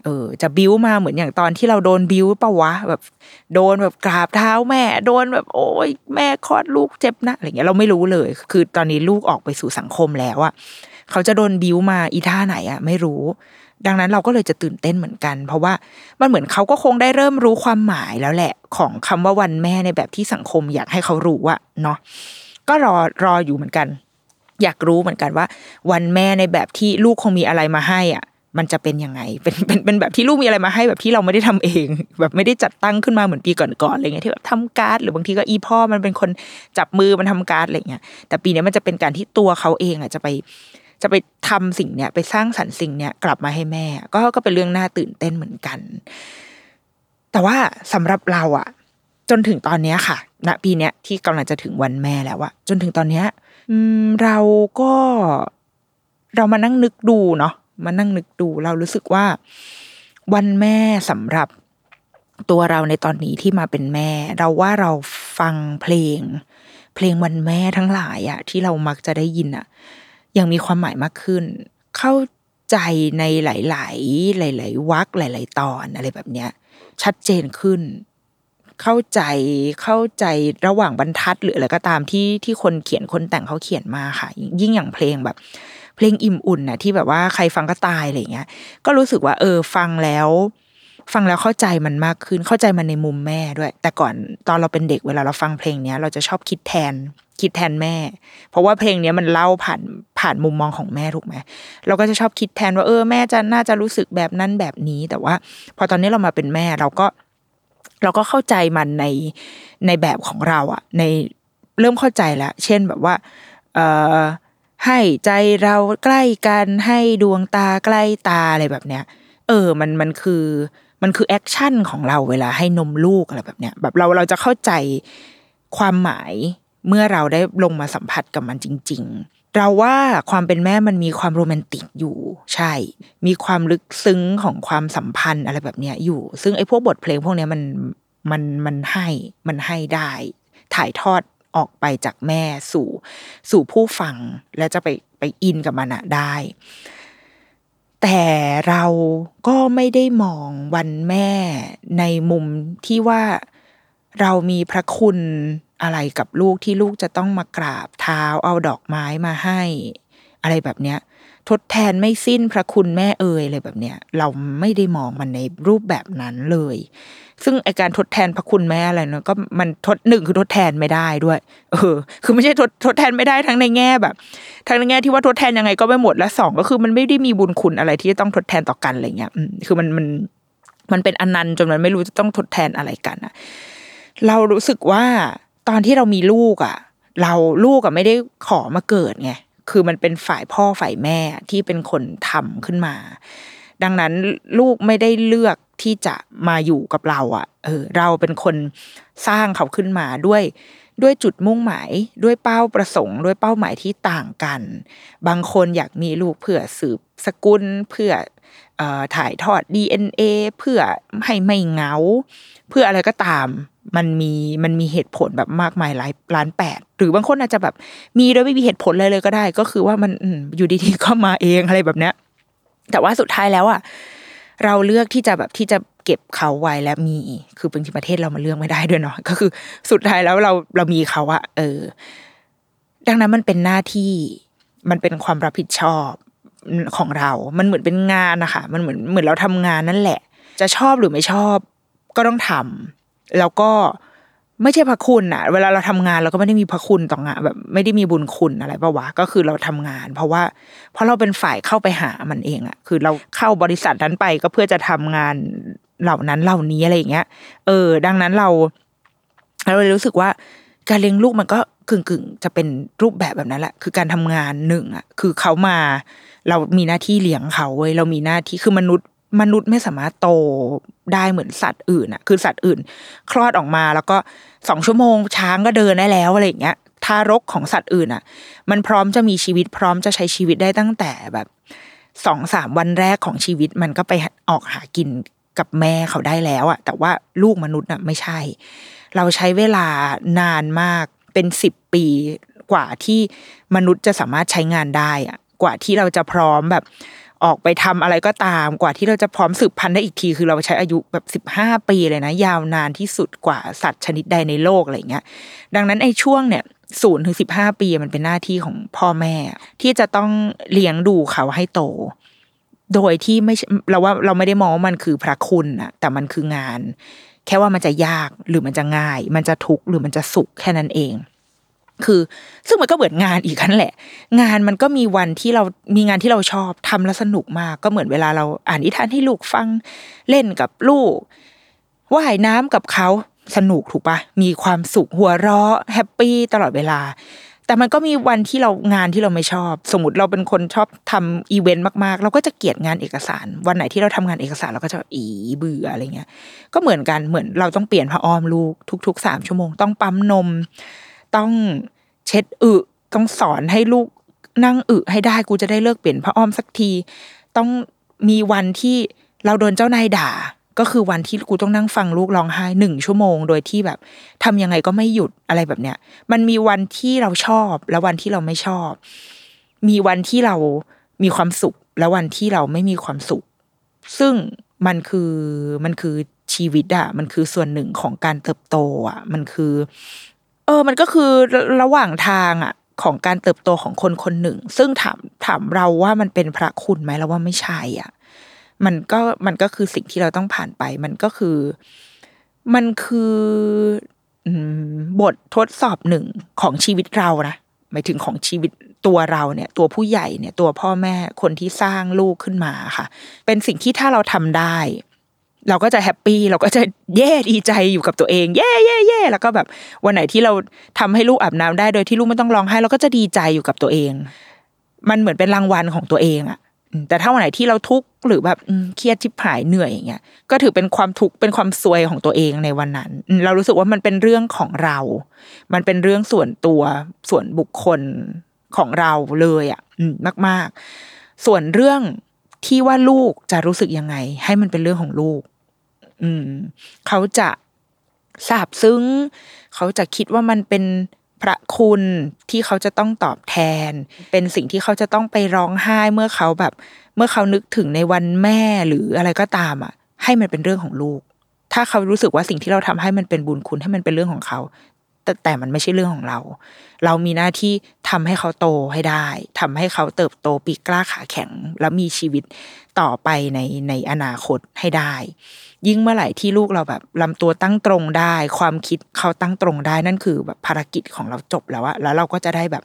เออจะบิ้วมาเหมือนอย่างตอนที่เราโดนบิ้วปะวะแบบ โดนแบบกราบเท้าแม่ โดนแบบโอ้ยแม่คลอดลูกเจ็บนะอะไรเงี้ยเราไม่รู้เลย คือตอนนี้ลูกออกไปสู่สังคมแล้วอะเขาจะโดนบิ้วมาอีท่าไหนอะไม่รู้ ดังนั้นเราก็เลยจะตื่นเต้นเหมือนกัน เพราะว่ามันเหมือนเขาก็คงได้เริ่มรู้ความหมายแล้วแหละ ของคำว่าวันแม่ในแบบที่สังคมอยากให้เขารู้อะเนาะก็รอรออยู่เหมือนกัน อยากรู้เหมือนกันว่า วันแม่ในแบบที่ลูกคงมีอะไรมาให้อะ มันจะเป็นยังไงเป็นเป็นเป็นแบบที่ลูกมีอะไรมาให้แบบที่เราไม่ได้ทำเอง แบบไม่ได้จัดตั้งขึ้นมาเหมือนปีก่อนๆอะไรเงี้ยที่แบบทำการ์ดหรือบางทีก็อีพ่อมันเป็นคนจับมือมันทำการ์ดอะไรเงี้ยแต่ปีนี้มันจะเป็นการที่ตัวเขาเองอะจะไป จะไปทำสิ่งเนี้ยไปสร้างสรรค์สิ่งเนี้ยกลับมาให้แม่ ก็ก็เป็นเรื่องน่าตื่นเต้นเหมือนกัน แต่ว่าสำหรับเราอะจนถึงตอนเนี้ยค่ะ ณปีเนี้ยที่กำลังจะถึงวันแม่แล้วอะจนถึงตอนเนี้ยอืมเราก็เรามานั่งนึกดูเนาะมานั่งนึกดูเรารู้สึกว่า วันแม่สำหรับตัวเราในตอนนี้ที่มาเป็นแม่ เราว่าเราฟังเพลง เพลงวันแม่ทั้งหลายอะที่เรามักจะได้ยินอะ ยังมีความหมายมากขึ้น เข้าใจในหลาย ๆ หลาย ๆวักหลาย ๆ ตอนอะไรแบบเนี้ย ชัดเจนขึ้น เข้าใจเข้าใจระหว่างบรรทัดหรืออะไรก็ตามที่ที่คนเขียนคนแต่งเขาเขียนมาค่ะ ยิ่งอย่างเพลงแบบ เพลงอิ่มอุ่นนะที่แบบว่าใครฟังก็ตายอะไรเงี้ย ก็รู้สึกว่า เออ ฟังแล้ว ฟังแล้วเข้าใจมันมากขึ้นเข้าใจมันในมุมแม่ด้วย แต่ก่อนตอนเราเป็นเด็กเวลาเราฟังเพลงเนี้ย เราจะชอบคิดแทนคิดแทนแม่ เพราะว่าเพลงเนี้ยมันเล่าผ่านผ่านมุมมองของแม่ถูกไหมเราก็จะชอบคิดแทนว่าเออแม่จะน่าจะรู้สึกแบบนั้นแบบนี้ แต่ว่า พอตอนนี้เรามาเป็นแม่เราก็เราก็เข้าใจมันในในแบบของเราอะในเริ่มเข้าใจแล้ว เช่นแบบว่า เอ่อให้ใจเราใกล้กันให้ดวงตาใกล้ตาอะไรแบบเนี้ย เออ มันมันคือ มันคือแอคชั่นของเราเวลาให้นมลูกอะไรแบบเนี้ยแบบเราเราจะเข้าใจความหมายเมื่อเราได้ลงมาสัมผัสกับมันจริง ๆ เราว่าความเป็นแม่มันมีความโรแมนติกอยู่ ใช่ มีความลึกซึ้งของความสัมพันธ์อะไรแบบเนี้ยอยู่ ซึ่งไอ้พวกบทเพลงพวกเนี้ยมันมันมันให้มันให้ได้ ถ่ายทอดออกไปจากแม่สู่ สู่ผู้ฟัง และจะไปไปอินกับมันอะได้ แต่เราก็ไม่ได้มองวันแม่ในมุมที่ว่าเรามีพระคุณอะไรกับลูกที่ลูกจะต้องมากราบเท้าเอาดอกไม้มาให้ อะไรแบบเนี้ย ทดแทนไม่สิ้นพระคุณแม่เอ่ยอะไรแบบเนี้ยเราไม่ได้มองมันในรูปแบบนั้นเลย ซึ่งไอการทดแทนพระคุณแม่อะไรเนาะก็มันทดหนึ่งคือทดแทนไม่ได้ด้วย เออ คือไม่ใช่ทดทดแทนไม่ได้ทั้งในแง่แบบทั้งในแง่ที่ว่าทดแทนยังไงก็ไม่หมดและสองก็คือมันไม่ได้มีบุญคุณอะไรที่จะต้องทดแทนต่อกันอะไรเงี้ยคือมันมันมันเป็นอนันต์จนมันไม่รู้จะต้องทดแทนอะไรกันอะเรารู้สึกว่าตอนที่เรามีลูกอะ เราลูกอะไม่ได้ขอมาเกิดไง คือมันเป็นฝ่ายพ่อฝ่ายแม่ที่เป็นคนทำขึ้นมา ดังนั้นลูกไม่ได้เลือกที่จะมาอยู่กับเราอะ เออ เราเป็นคนสร้างเขาขึ้นมาด้วยด้วยจุดมุ่งหมายด้วยเป้าประสงค์ ด้วยเป้าหมายที่ต่างกัน บางคนอยากมีลูกเพื่อสืบสกุลเพื่ออถ่ายทอด DNA เพื่อให้ไม่เงา เพื่ออะไรก็ตาม มันมีมันมีเหตุผลแบบมากมายหลายล้านแปดหรือบางคนอาจจะแบบ มีโดยไม่มีเหตุผลเลยเลยก็ได้ ก็คือว่ามันอยู่ดีๆก็มาเองอะไรแบบเนี้ย แต่ว่าสุดท้ายแล้วอะเราเลือกที่จะแบบที่จะเก็บเขาไว้และมีคือบางทีประเทศเรามันเลือกไม่ได้ด้วยเนาะก็คือสุดท้ายแล้วเราเรามีเขาอะเออ ดังนั้นมันเป็นหน้าที่มันเป็นความรับผิดชอบของเรา มันเหมือนเป็นงานนะคะมันเหมือนเหมือนเราทำงานนั่นแหละ จะชอบหรือไม่ชอบก็ต้องทำ แล้วก็ไม่ใช่พระคุณอะเวลาเราทำงานเราก็ไม่ได้มีพระคุณต่องานแบบไม่ได้มีบุญคุณอะไรปะวะก็คือเราทำงาน เพราะว่าเพราะเราเป็นฝ่ายเข้าไปหามันเองอะคือเราเข้าบริษัทนั้นไปก็เพื่อจะทำงานเหล่านั้นเหล่านี้อะไรอย่างเงี้ย เออ ดังนั้นเรา เราเลยรู้สึกว่า การเลี้ยงลูกมันก็กึ่งกึ่งๆจะเป็นรูปแบบแบบนั้นแหละคือการทำงานหนึ่งอะ คือเขามา เรามีหน้าที่เลี้ยงเขาเว้ยเรามีหน้าที่คือมนุษย์ มนุษย์ไม่สามารถโตได้เหมือนสัตว์อื่นอะคือสัตว์อื่น คลอดออกมาแล้วก็สองชั่วโมงช้างก็เดินได้แล้วอะไรอย่างเงี้ยทารกของสัตว์อื่นอะมันพร้อมจะมีชีวิตพร้อมจะใช้ชีวิตได้ตั้งแต่แบบสองสามวันแรกของชีวิตมันก็ไปออกหากินกับแม่เขาได้แล้วอะแต่ว่าลูกมนุษย์น่ะไม่ใช่ เราใช้เวลานานมากเป็นสิบปีกว่าที่มนุษย์จะสามารถใช้งานได้อะกว่าที่เราจะพร้อมแบบ ออกไปทำอะไรก็ตามกว่าที่เราจะพร้อมสืบพันธุ์ได้อีกที คือเราใช้อายุแบบสิบห้าปีเลยนะ ยาวนานที่สุดกว่าสัตว์ชนิดใดในโลกอะไรเงี้ย ดังนั้นไอ้ช่วงเนี่ยศูนย์ถึงสิบห้าปีมันเป็นหน้าที่ของพ่อแม่ ที่จะต้องเลี้ยงดูเขาให้โต โดยที่ไม่เราว่าเราไม่ได้มองว่ามันคือพระคุณอะแต่มันคืองาน แค่ว่ามันจะยากหรือมันจะง่าย มันจะทุกข์หรือมันจะสุขแค่นั้นเอง คือ ซึ่งมันก็เหมือนงานอีกนั่นแหละ งานมันก็มีวันที่เรามีงานที่เราชอบทำแล้วสนุกมาก ก็เหมือนเวลาเราอ่านนิทานให้ลูกฟังเล่นกับลูกว่ายน้ำกับเขาสนุกถูกปะมีความสุขหัวเราะแฮปปี้ตลอดเวลา แต่มันก็มีวันที่เรางานที่เราไม่ชอบ สมมติเราเป็นคนชอบทำอีเวนต์มากๆ เราก็จะเกลียดงานเอกสาร วันไหนที่เราทำงานเอกสารเราก็จะอีเบื่ออะไรเงี้ย ก็เหมือนกันเหมือนเราต้องเปลี่ยนผ้าอ้อมลูกทุกๆสามชั่วโมงต้องปั๊มนม ต้องเช็ดอึต้องสอนให้ลูกนั่งอึให้ได้กูจะได้เลิกเปลี่ยนผ้าอ้อมสักที ต้องมีวันที่เราโดนเจ้านายด่า ก็คือวันที่กูต้องนั่งฟังลูกร้องไห้หนึ่งชั่วโมง โดยที่แบบทำยังไงก็ไม่หยุดอะไรแบบเนี้ย มันมีวันที่เราชอบ และวันที่เราไม่ชอบ มีวันที่เรามีความสุข และวันที่เราไม่มีความสุข ซึ่งมันคือมันคือชีวิตอะมันคือส่วนหนึ่งของการเติบโตอะมันคือ เออ มันก็คือระหว่างทางอะของการเติบโตของคนคนหนึ่ง ซึ่งถามถามเราว่ามันเป็นพระคุณไหมเราว่าไม่ใช่อะ มันก็มันก็คือสิ่งที่เราต้องผ่านไป มันก็คือ มันคือบททดสอบหนึ่งของชีวิตเรานะหมายถึงของชีวิตตัวเราเนี่ย ตัวผู้ใหญ่เนี่ย ตัวพ่อแม่คนที่สร้างลูกขึ้นมาค่ะ เป็นสิ่งที่ถ้าเราทำได้ เราก็จะแฮปปี้เราก็จะเย่ดีใจอยู่กับตัวเองเย่เย่เย่แล้วก็แบบวันไหนที่เราทำให้ลูกอาบน้ำได้โดยที่ลูกไม่ต้องร้องไห้เราก็จะดีใจอยู่กับตัวเอง มันเหมือนเป็นรางวัลของตัวเองอะแต่ถ้าวันไหนที่เราทุกข์หรือแบบเครียดชิบหายเหนื่อยอย่างเงี้ยก็ถือเป็นความทุกข์เป็นความซวยของตัวเองในวันนั้น เรารู้สึกว่ามันเป็นเรื่องของเรา มันเป็นเรื่องส่วนตัวส่วนบุคคลของเราเลยอะอืมมาก ๆ ส่วนเรื่องที่ว่าลูกจะรู้สึกยังไง ให้มันเป็นเรื่องของลูก อืม เขาจะซาบซึ้ง เขาจะคิดว่ามันเป็นพระคุณที่เขาจะต้องตอบแทน เป็นสิ่งที่เขาจะต้องไปร้องไห้เมื่อเขาแบบ เมื่อเขานึกถึงในวันแม่หรืออะไรก็ตามอะ ให้มันเป็นเรื่องของลูก ถ้าเขารู้สึกว่าสิ่งที่เราทำให้มันเป็นบุญคุณให้มันเป็นเรื่องของเขา แต่แต่มันไม่ใช่เรื่องของเรา เรามีหน้าที่ทำให้เขาโตให้ได้ทำให้เขาเติบโตปีกกล้าขาแข็ง แล้วมีชีวิตต่อไปในในอนาคตให้ได้ ยิ่งเมื่อไหร่ที่ลูกเราแบบลำตัวตั้งตรงได้ ความคิดเขาตั้งตรงได้นั่นคือแบบภารกิจของเราจบแล้วอะแล้วเราก็จะได้แบบ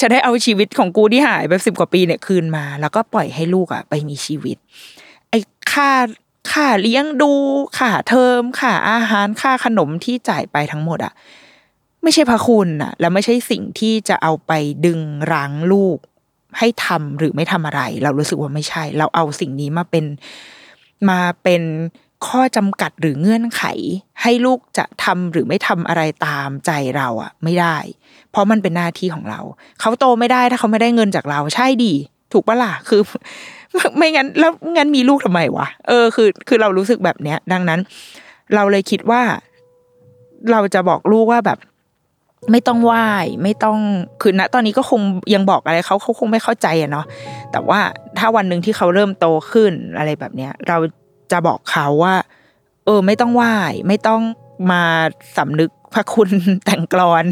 จะได้เอาชีวิตของกูที่หายแบบสิบกว่าปีเนี่ยคืนมา แล้วก็ปล่อยให้ลูกอะไปมีชีวิต ไอ้ค่าค่าเลี้ยงดูค่าเทอมค่าอาหารค่าขนมที่จ่ายไปทั้งหมดอะไม่ใช่พระคุณอะแล้วไม่ใช่สิ่งที่จะเอาไปดึงรั้งลูกให้ทำหรือไม่ทำอะไร เรารู้สึกว่าไม่ใช่ เราเอาสิ่งนี้มาเป็นมาเป็น ข้อจำกัดหรือเงื่อนไข ให้ลูกจะทำหรือไม่ทำอะไรตามใจเราอะไม่ได้ เพราะมันเป็นหน้าที่ของเรา เขาโตไม่ได้ถ้าเขาไม่ได้เงินจากเรา ใช่ดีถูกปะล่ะคือ ไม่งั้นแล้วงั้นมีลูกทำไมวะเออคือ คือเรารู้สึกแบบเนี้ย ดังนั้น เราเลยคิดว่า เราจะบอกลูกว่าแบบ ไม่ต้องไหว้ไม่ต้องคือณตอนนี้ก็คงยังบอกอะไรเขาเขาคงไม่เข้าใจอะเนาะแต่ว่าถ้าวันหนึ่งที่เขาเริ่มโตขึ้นอะไรแบบเนี้ย เรา จะบอกเขาว่า เออ ไม่ต้องไหว้ไม่ต้องมาสำนึกพระคุณแต่งกลอน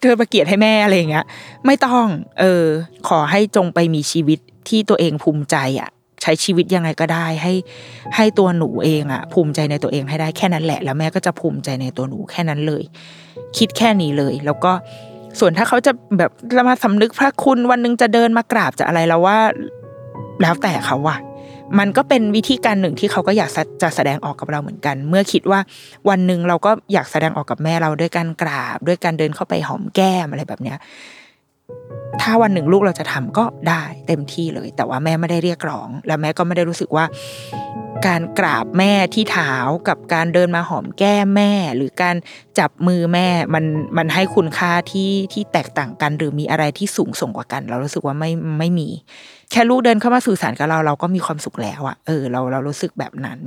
เธอประเกียรติให้แม่อะไรอย่างเงี้ย ไม่ต้อง เออ ขอให้จงไปมีชีวิตที่ตัวเองภูมิใจอะ ใช้ชีวิตยังไงก็ได้ให้ให้ตัวหนูเองอะ ภูมิใจในตัวเองให้ได้แค่นั้นแหละ แล้วแม่ก็จะภูมิใจในตัวหนูแค่นั้นเลย คิดแค่นี้เลย แล้วก็ส่วนถ้าเขาจะแบบจะมาสำนึกพระคุณวันหนึงจะเดินมากราบจะอะไรแล้วว่า แล้วแต่เขาว่ะ มันก็เป็นวิธีการหนึ่งที่เขาก็อยากจะแสดงออกกับเราเหมือนกัน เมื่อคิดว่าวันหนึ่งเราก็อยากแสดงออกกับแม่เราด้วยการกราบ ด้วยการเดินเข้าไปหอมแก้มอะไรแบบเนี้ยถ้าวันหนึ่งลูกเราจะทำก็ได้เต็มที่เลย แต่ว่าแม่ไม่ได้เรียกร้อง และแม่ก็ไม่ได้รู้สึกว่า การกราบแม่ที่เท้ากับการเดินมาหอมแก้มแม่ หรือการจับมือแม่มันมันให้คุณค่าที่ที่แตกต่างกัน หรือมีอะไรที่สูงส่งกว่ากัน เรารู้สึกว่าไม่ไม่มี แค่ลูกเดินเข้ามาสื่อสารกับเราเราก็มีความสุขแล้วอะเออเราเรารู้สึกแบบนั้น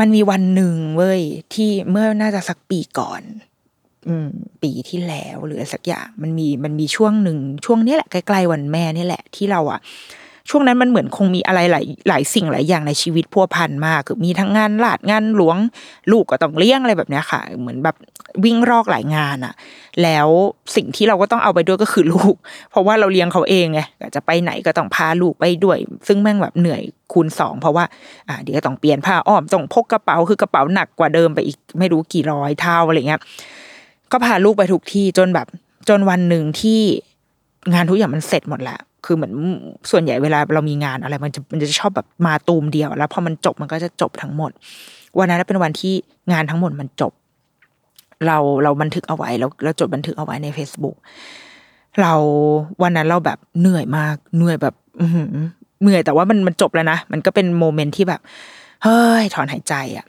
มันมีวันหนึ่งเว้ยที่เมื่อน่าจะสักปีก่อน อืม ปีที่แล้วหรือสักอย่างมันมีมันมีช่วงหนึ่งช่วงนี้แหละใกล้ๆวันแม่นี่แหละ ที่เราอะ ช่วงนั้นมันเหมือนคงมีอะไรหลายหลายสิ่งหลายอย่างในชีวิตพัวพันมากคือมีทั้งงานลาดงานหลวงลูกก็ต้องเลี้ยงอะไรแบบนี้ค่ะ เหมือนแบบวิ่งรอกหลายงานอะแล้วสิ่งที่เราก็ต้องเอาไปด้วยก็คือลูก เพราะว่าเราเลี้ยงเขาเองไงจะไปไหนก็ต้องพาลูกไปด้วย ซึ่งแม่งแบบเหนื่อยคูณสองเพราะว่าอ่าเดี๋ยวต้องเปลี่ยนผ้าอ้อมต้องพกกระเป๋าคือกระเป๋าหนักกว่าเดิมไปอีกไม่รู้กี่ร้อยเท่าอะไรเงี้ยก็พาลูกไปทุกที่จนแบบจนวันหนึ่งที่งานทุกอย่างมันเสร็จหมดแล้ว คือเหมือนส่วนใหญ่เวลาเรามีงานอะไร มันจะมันจะชอบแบบมาตูมเดียว แล้วพอมันจบมันก็จะจบทั้งหมด วันนั้นเป็นวันที่งานทั้งหมดมันจบ เราเราบันทึกเอาไว้แล้วเราจดบันทึกเอาไว้ใน Facebook เราวันนั้นเราแบบเหนื่อยมากเหนื่อยแบบอืเหนื่อยแต่ว่ามันมันจบแล้วนะมันก็เป็นโมเมนต์ที่แบบ เฮ้ยถอนหายใจอะ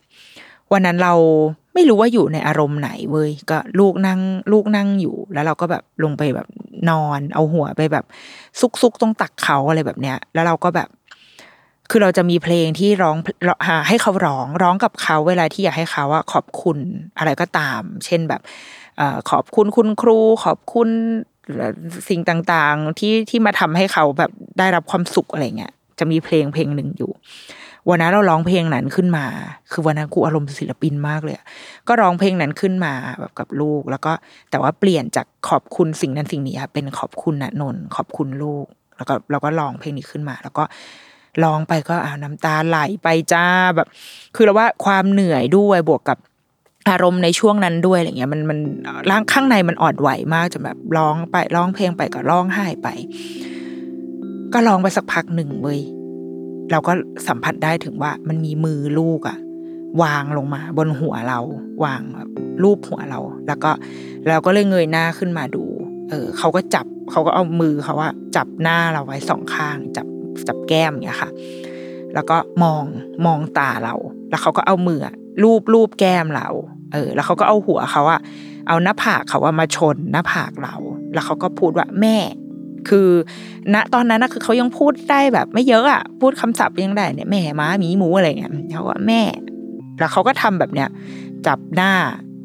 วันนั้นเราไม่รู้ว่าอยู่ในอารมณ์ไหนเว้ยก็ลูกนั่งลูกนั่งอยู่ แล้วเราก็แบบลงไปแบบนอน เอาหัวไปแบบ ซุกซุกตรงตักเขาอะไรแบบเนี้ย แล้วเราก็แบบ คือเราจะมีเพลงที่ร้องหาให้เขาร้องร้องกับเขาเวลาที่อยากให้เขาว่าขอบคุณอะไรก็ตาม เช่นแบบอขอบคุณคุณครู ขอบคุณสิ่งต่างๆที่ที่มาทำให้เขาแบบได้รับความสุขอะไรเงี้ยจะมีเพลงเพลงหนึ่งอยู่ วันนั้นเราร้องเพลงนั้นขึ้นมา คือวันนั้นกูอารมณ์ศิลปินมากเลยก็ร้องเพลงนั้นขึ้นมาแบบกับลูก แล้วก็แต่ว่าเปลี่ยนจากขอบคุณสิ่งนั้นสิ่งนี้เป็นขอบคุณนะนนขอบคุณลูก แล้วก็เราก็ร้องเพลงนี้ขึ้นมา แล้วก็ร้องไปก็อ่าน้ำตาไหลไปจ้าแบบ คือเราว่าความเหนื่อยด้วยบวกกับอารมณ์ในช่วงนั้นด้วยอะไรเงี้ยมันมันร่างข้างในมันอ่อนไหวมากจนแบบร้องไปร้องเพลงไปก็ร้องไห้ไป ก็ร้องไปสักพักหนึ่งเว้ย เราก็สัมผัสได้ถึงว่ามันมีมือลูกอะวางลงมา บนหัวเรา วางรูปหัวเรา แล้วก็เราก็เลยเงยหน้าขึ้นมาดู เออเขาก็จับเขาก็เอามือเขาว่าจับหน้าเราไว้สองข้าง จับจับแก้มอย่างเงี้ยค่ะ แล้วก็มองมองตาเรา แล้วเขาก็เอามืออะรูปรูปแก้มเรา เออ แล้วเขาก็เอาหัวเขาอะเอาหน้าผากเขาว่ามาชนหน้าผากเรา แล้วเขาก็พูดว่าแม่ คือ ณตอนนั้นนะคือเขายังพูดได้แบบไม่เยอะอะพูดคำศัพท์ยังได้เนี่ยแม่ม้าหมีหมูอะไรเงี้ยเขาว่าแม่ แล้วเขาก็ทำแบบเนี้ยจับหน้า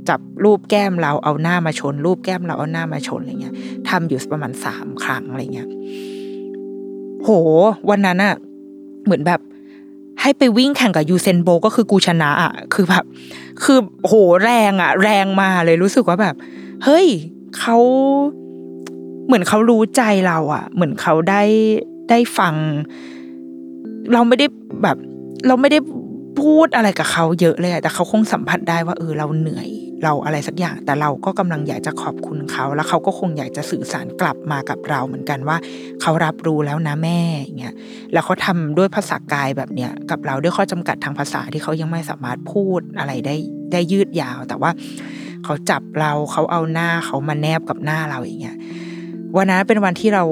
จับรูปแก้มเราเอาหน้ามาชน รูปแก้มเราเอาหน้ามาชนอะไรเงี้ยทำอยู่ประมาณสามครั้งอะไรเงี้ยโห วันนั้นอะเหมือนแบบให้ไปวิ่งแข่งกับยูเซนโบก็คือกูชนะอะคือแบบ คือโหแรงอะแรงมาเลยรู้สึกว่าแบบ เฮ้ยเขา เหมือนเขารู้ใจเราอะ เหมือนเขาได้ได้ฟัง เราไม่ได้แบบ เราไม่ได้พูดอะไรกับเขาเยอะเลยแต่เขาคงสัมผัสได้ว่าเออเราเหนื่อย เราอะไรสักอย่าง แต่เราก็กำลังอยากจะขอบคุณเขา แล้วเขาก็คงอยากจะสื่อสารกลับมากับเราเหมือนกันว่า เขารับรู้แล้วนะแม่อย่างเงี้ยแล้วเขาทำด้วยภาษากายแบบเนี้ยกับเราด้วยข้อจำกัดทางภาษาที่เขายังไม่สามารถพูดอะไรได้ได้ยืดยาว แต่ว่าเขาจับเราเขาเอาหน้าเขามาแนบกับหน้าเราอย่างเงี้ย วันนั้นเป็นวันที่เรา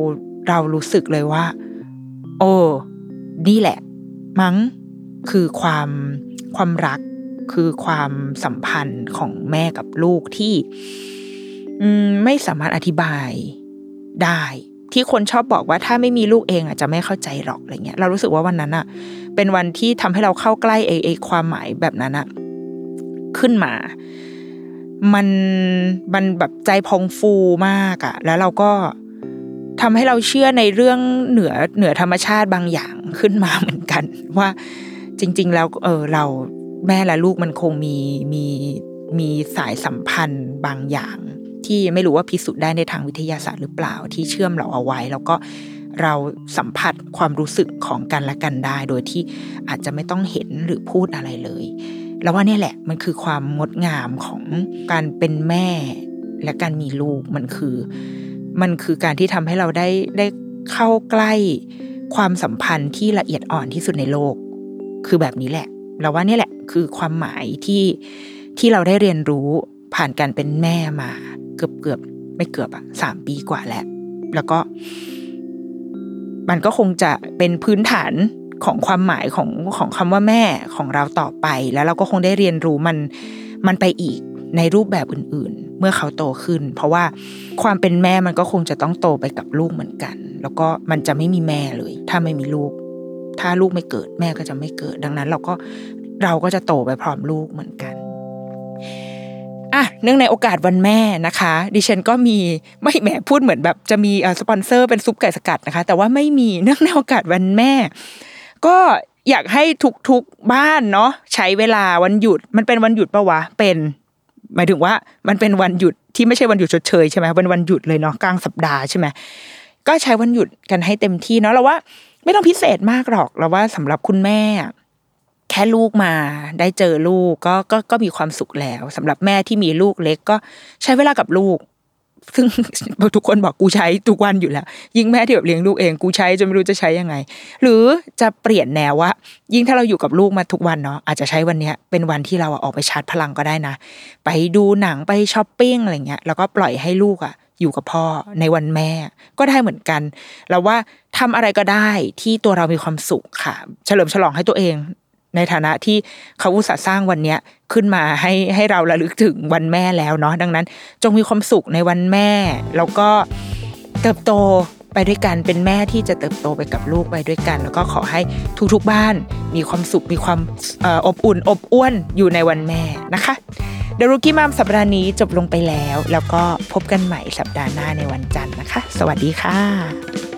เรารู้สึกเลยว่า โอ้นี่แหละ มั้งคือความความรักคือความสัมพันธ์ของแม่กับลูกที่ไม่สามารถอธิบายได้ ที่คนชอบบอกว่าถ้าไม่มีลูกเองอะจะไม่เข้าใจหรอกอะไรเงี้ย เรารู้สึกว่าวันนั้นอะ เป็นวันที่ทำให้เราเข้าใกล้ไอ้ไอ้ความหมายแบบนั้นอะ ขึ้นมา มันมันแบบใจพองฟูมากอะแล้วเราก็ทำให้เราเชื่อในเรื่องเหนือเหนือธรรมชาติบางอย่างขึ้นมาเหมือนกัน ว่าจริง ๆ แล้วเออเราแม่และลูกมันคงมีมีมีสายสัมพันธ์บางอย่าง ที่ไม่รู้ว่าพิสูจน์ได้ในทางวิทยาศาสตร์หรือเปล่าที่เชื่อมเราเอาไว้ แล้วก็เราสัมผัสความรู้สึกของกันและกันได้ โดยที่อาจจะไม่ต้องเห็นหรือพูดอะไรเลย แล้วว่าเนี่ยแหละมันคือความงดงามของการเป็นแม่และการมีลูกมันคือ มันคือการที่ทำให้เราได้ได้เข้าใกล้ความสัมพันธ์ที่ละเอียดอ่อนที่สุดในโลก คือแบบนี้แหละเราว่านี่แหละคือความหมายที่ที่เราได้เรียนรู้ผ่านการเป็นแม่มาเกือบเกือบไม่เกือบอะสามปีกว่าแล้ว แล้วก็ มันก็คงจะเป็นพื้นฐาน ของความหมายของของคำว่าแม่ของเราต่อไป แล้วเราก็คงได้เรียนรู้มันมันไปอีกในรูปแบบอื่นๆ เมื่อเขาโตขึ้น เพราะว่าความเป็นแม่มันก็คงจะต้องโตไปกับลูกเหมือนกัน แล้วก็มันจะไม่มีแม่เลย ถ้าไม่มีลูก ถ้าลูกไม่เกิดแม่ก็จะไม่เกิด ดังนั้นเราก็เราก็จะโตไปพร้อมลูกเหมือนกันอะเนื่องในโอกาสวันแม่นะคะ ดิฉันก็มีไม่แหมพูดเหมือนแบบจะมีสปอนเซอร์เป็นซุปไก่สกัดนะคะ แต่ว่าไม่มีเนื่องในโอกาสวันแม่ ก็อยากให้ทุกๆบ้านเนาะใช้เวลาวันหยุดมันเป็นวันหยุดปะวะเป็น หมายถึงว่ามันเป็นวันหยุดที่ไม่ใช่วันหยุดชดเชยใช่ไหมเป็นวันหยุดเลยเนาะกลางสัปดาห์ใช่ไหมก็ใช้วันหยุดกันให้เต็มที่เนาะเราว่า ไม่ต้องพิเศษมากหรอกเราว่าสำหรับคุณแม่ แค่ลูกมาได้เจอลูกก็ก็ก็มีความสุขแล้วสำหรับแม่ที่มีลูกเล็กก็ใช้เวลากับลูก ซึ่งทุกคนบอกกูใช้ทุกวันอยู่แล้ว ยิ่งแม่ที่แบบเลี้ยงลูกเองกูใช้จนไม่รู้จะใช้ยังไง หรือจะเปลี่ยนแนวว่า ยิ่งถ้าเราอยู่กับลูกมาทุกวันเนาะอาจจะใช้วันเนี้ยเป็นวันที่เราออกไปชาร์จพลังก็ได้นะ ไปดูหนังไปช้อปปิ้งอะไรเงี้ยแล้วก็ปล่อยให้ลูกอะอยู่กับพ่อในวันแม่ก็ได้เหมือนกัน เราว่าทำอะไรก็ได้ที่ตัวเรามีความสุขค่ะ เฉลิมฉลองให้ตัวเอง ในฐานะที่เขาอุตส่าห์สร้างวันเนี้ยขึ้นมาให้ให้เราระลึกถึงวันแม่แล้วเนาะดังนั้น จงมีความสุขในวันแม่ แล้วก็เติบโตไปด้วยกันเป็นแม่ที่จะเติบโตไปกับลูกไปด้วยกัน แล้วก็ขอให้ทุกๆบ้านมีความสุขมีความอบอุ่น อบอ้วนอยู่ในวันแม่นะคะเดรุกี้มามสัปดาห์นี้จบลงไปแล้ว แล้วก็พบกันใหม่สัปดาห์หน้าในวันจันทร์นะคะ สวัสดีค่ะ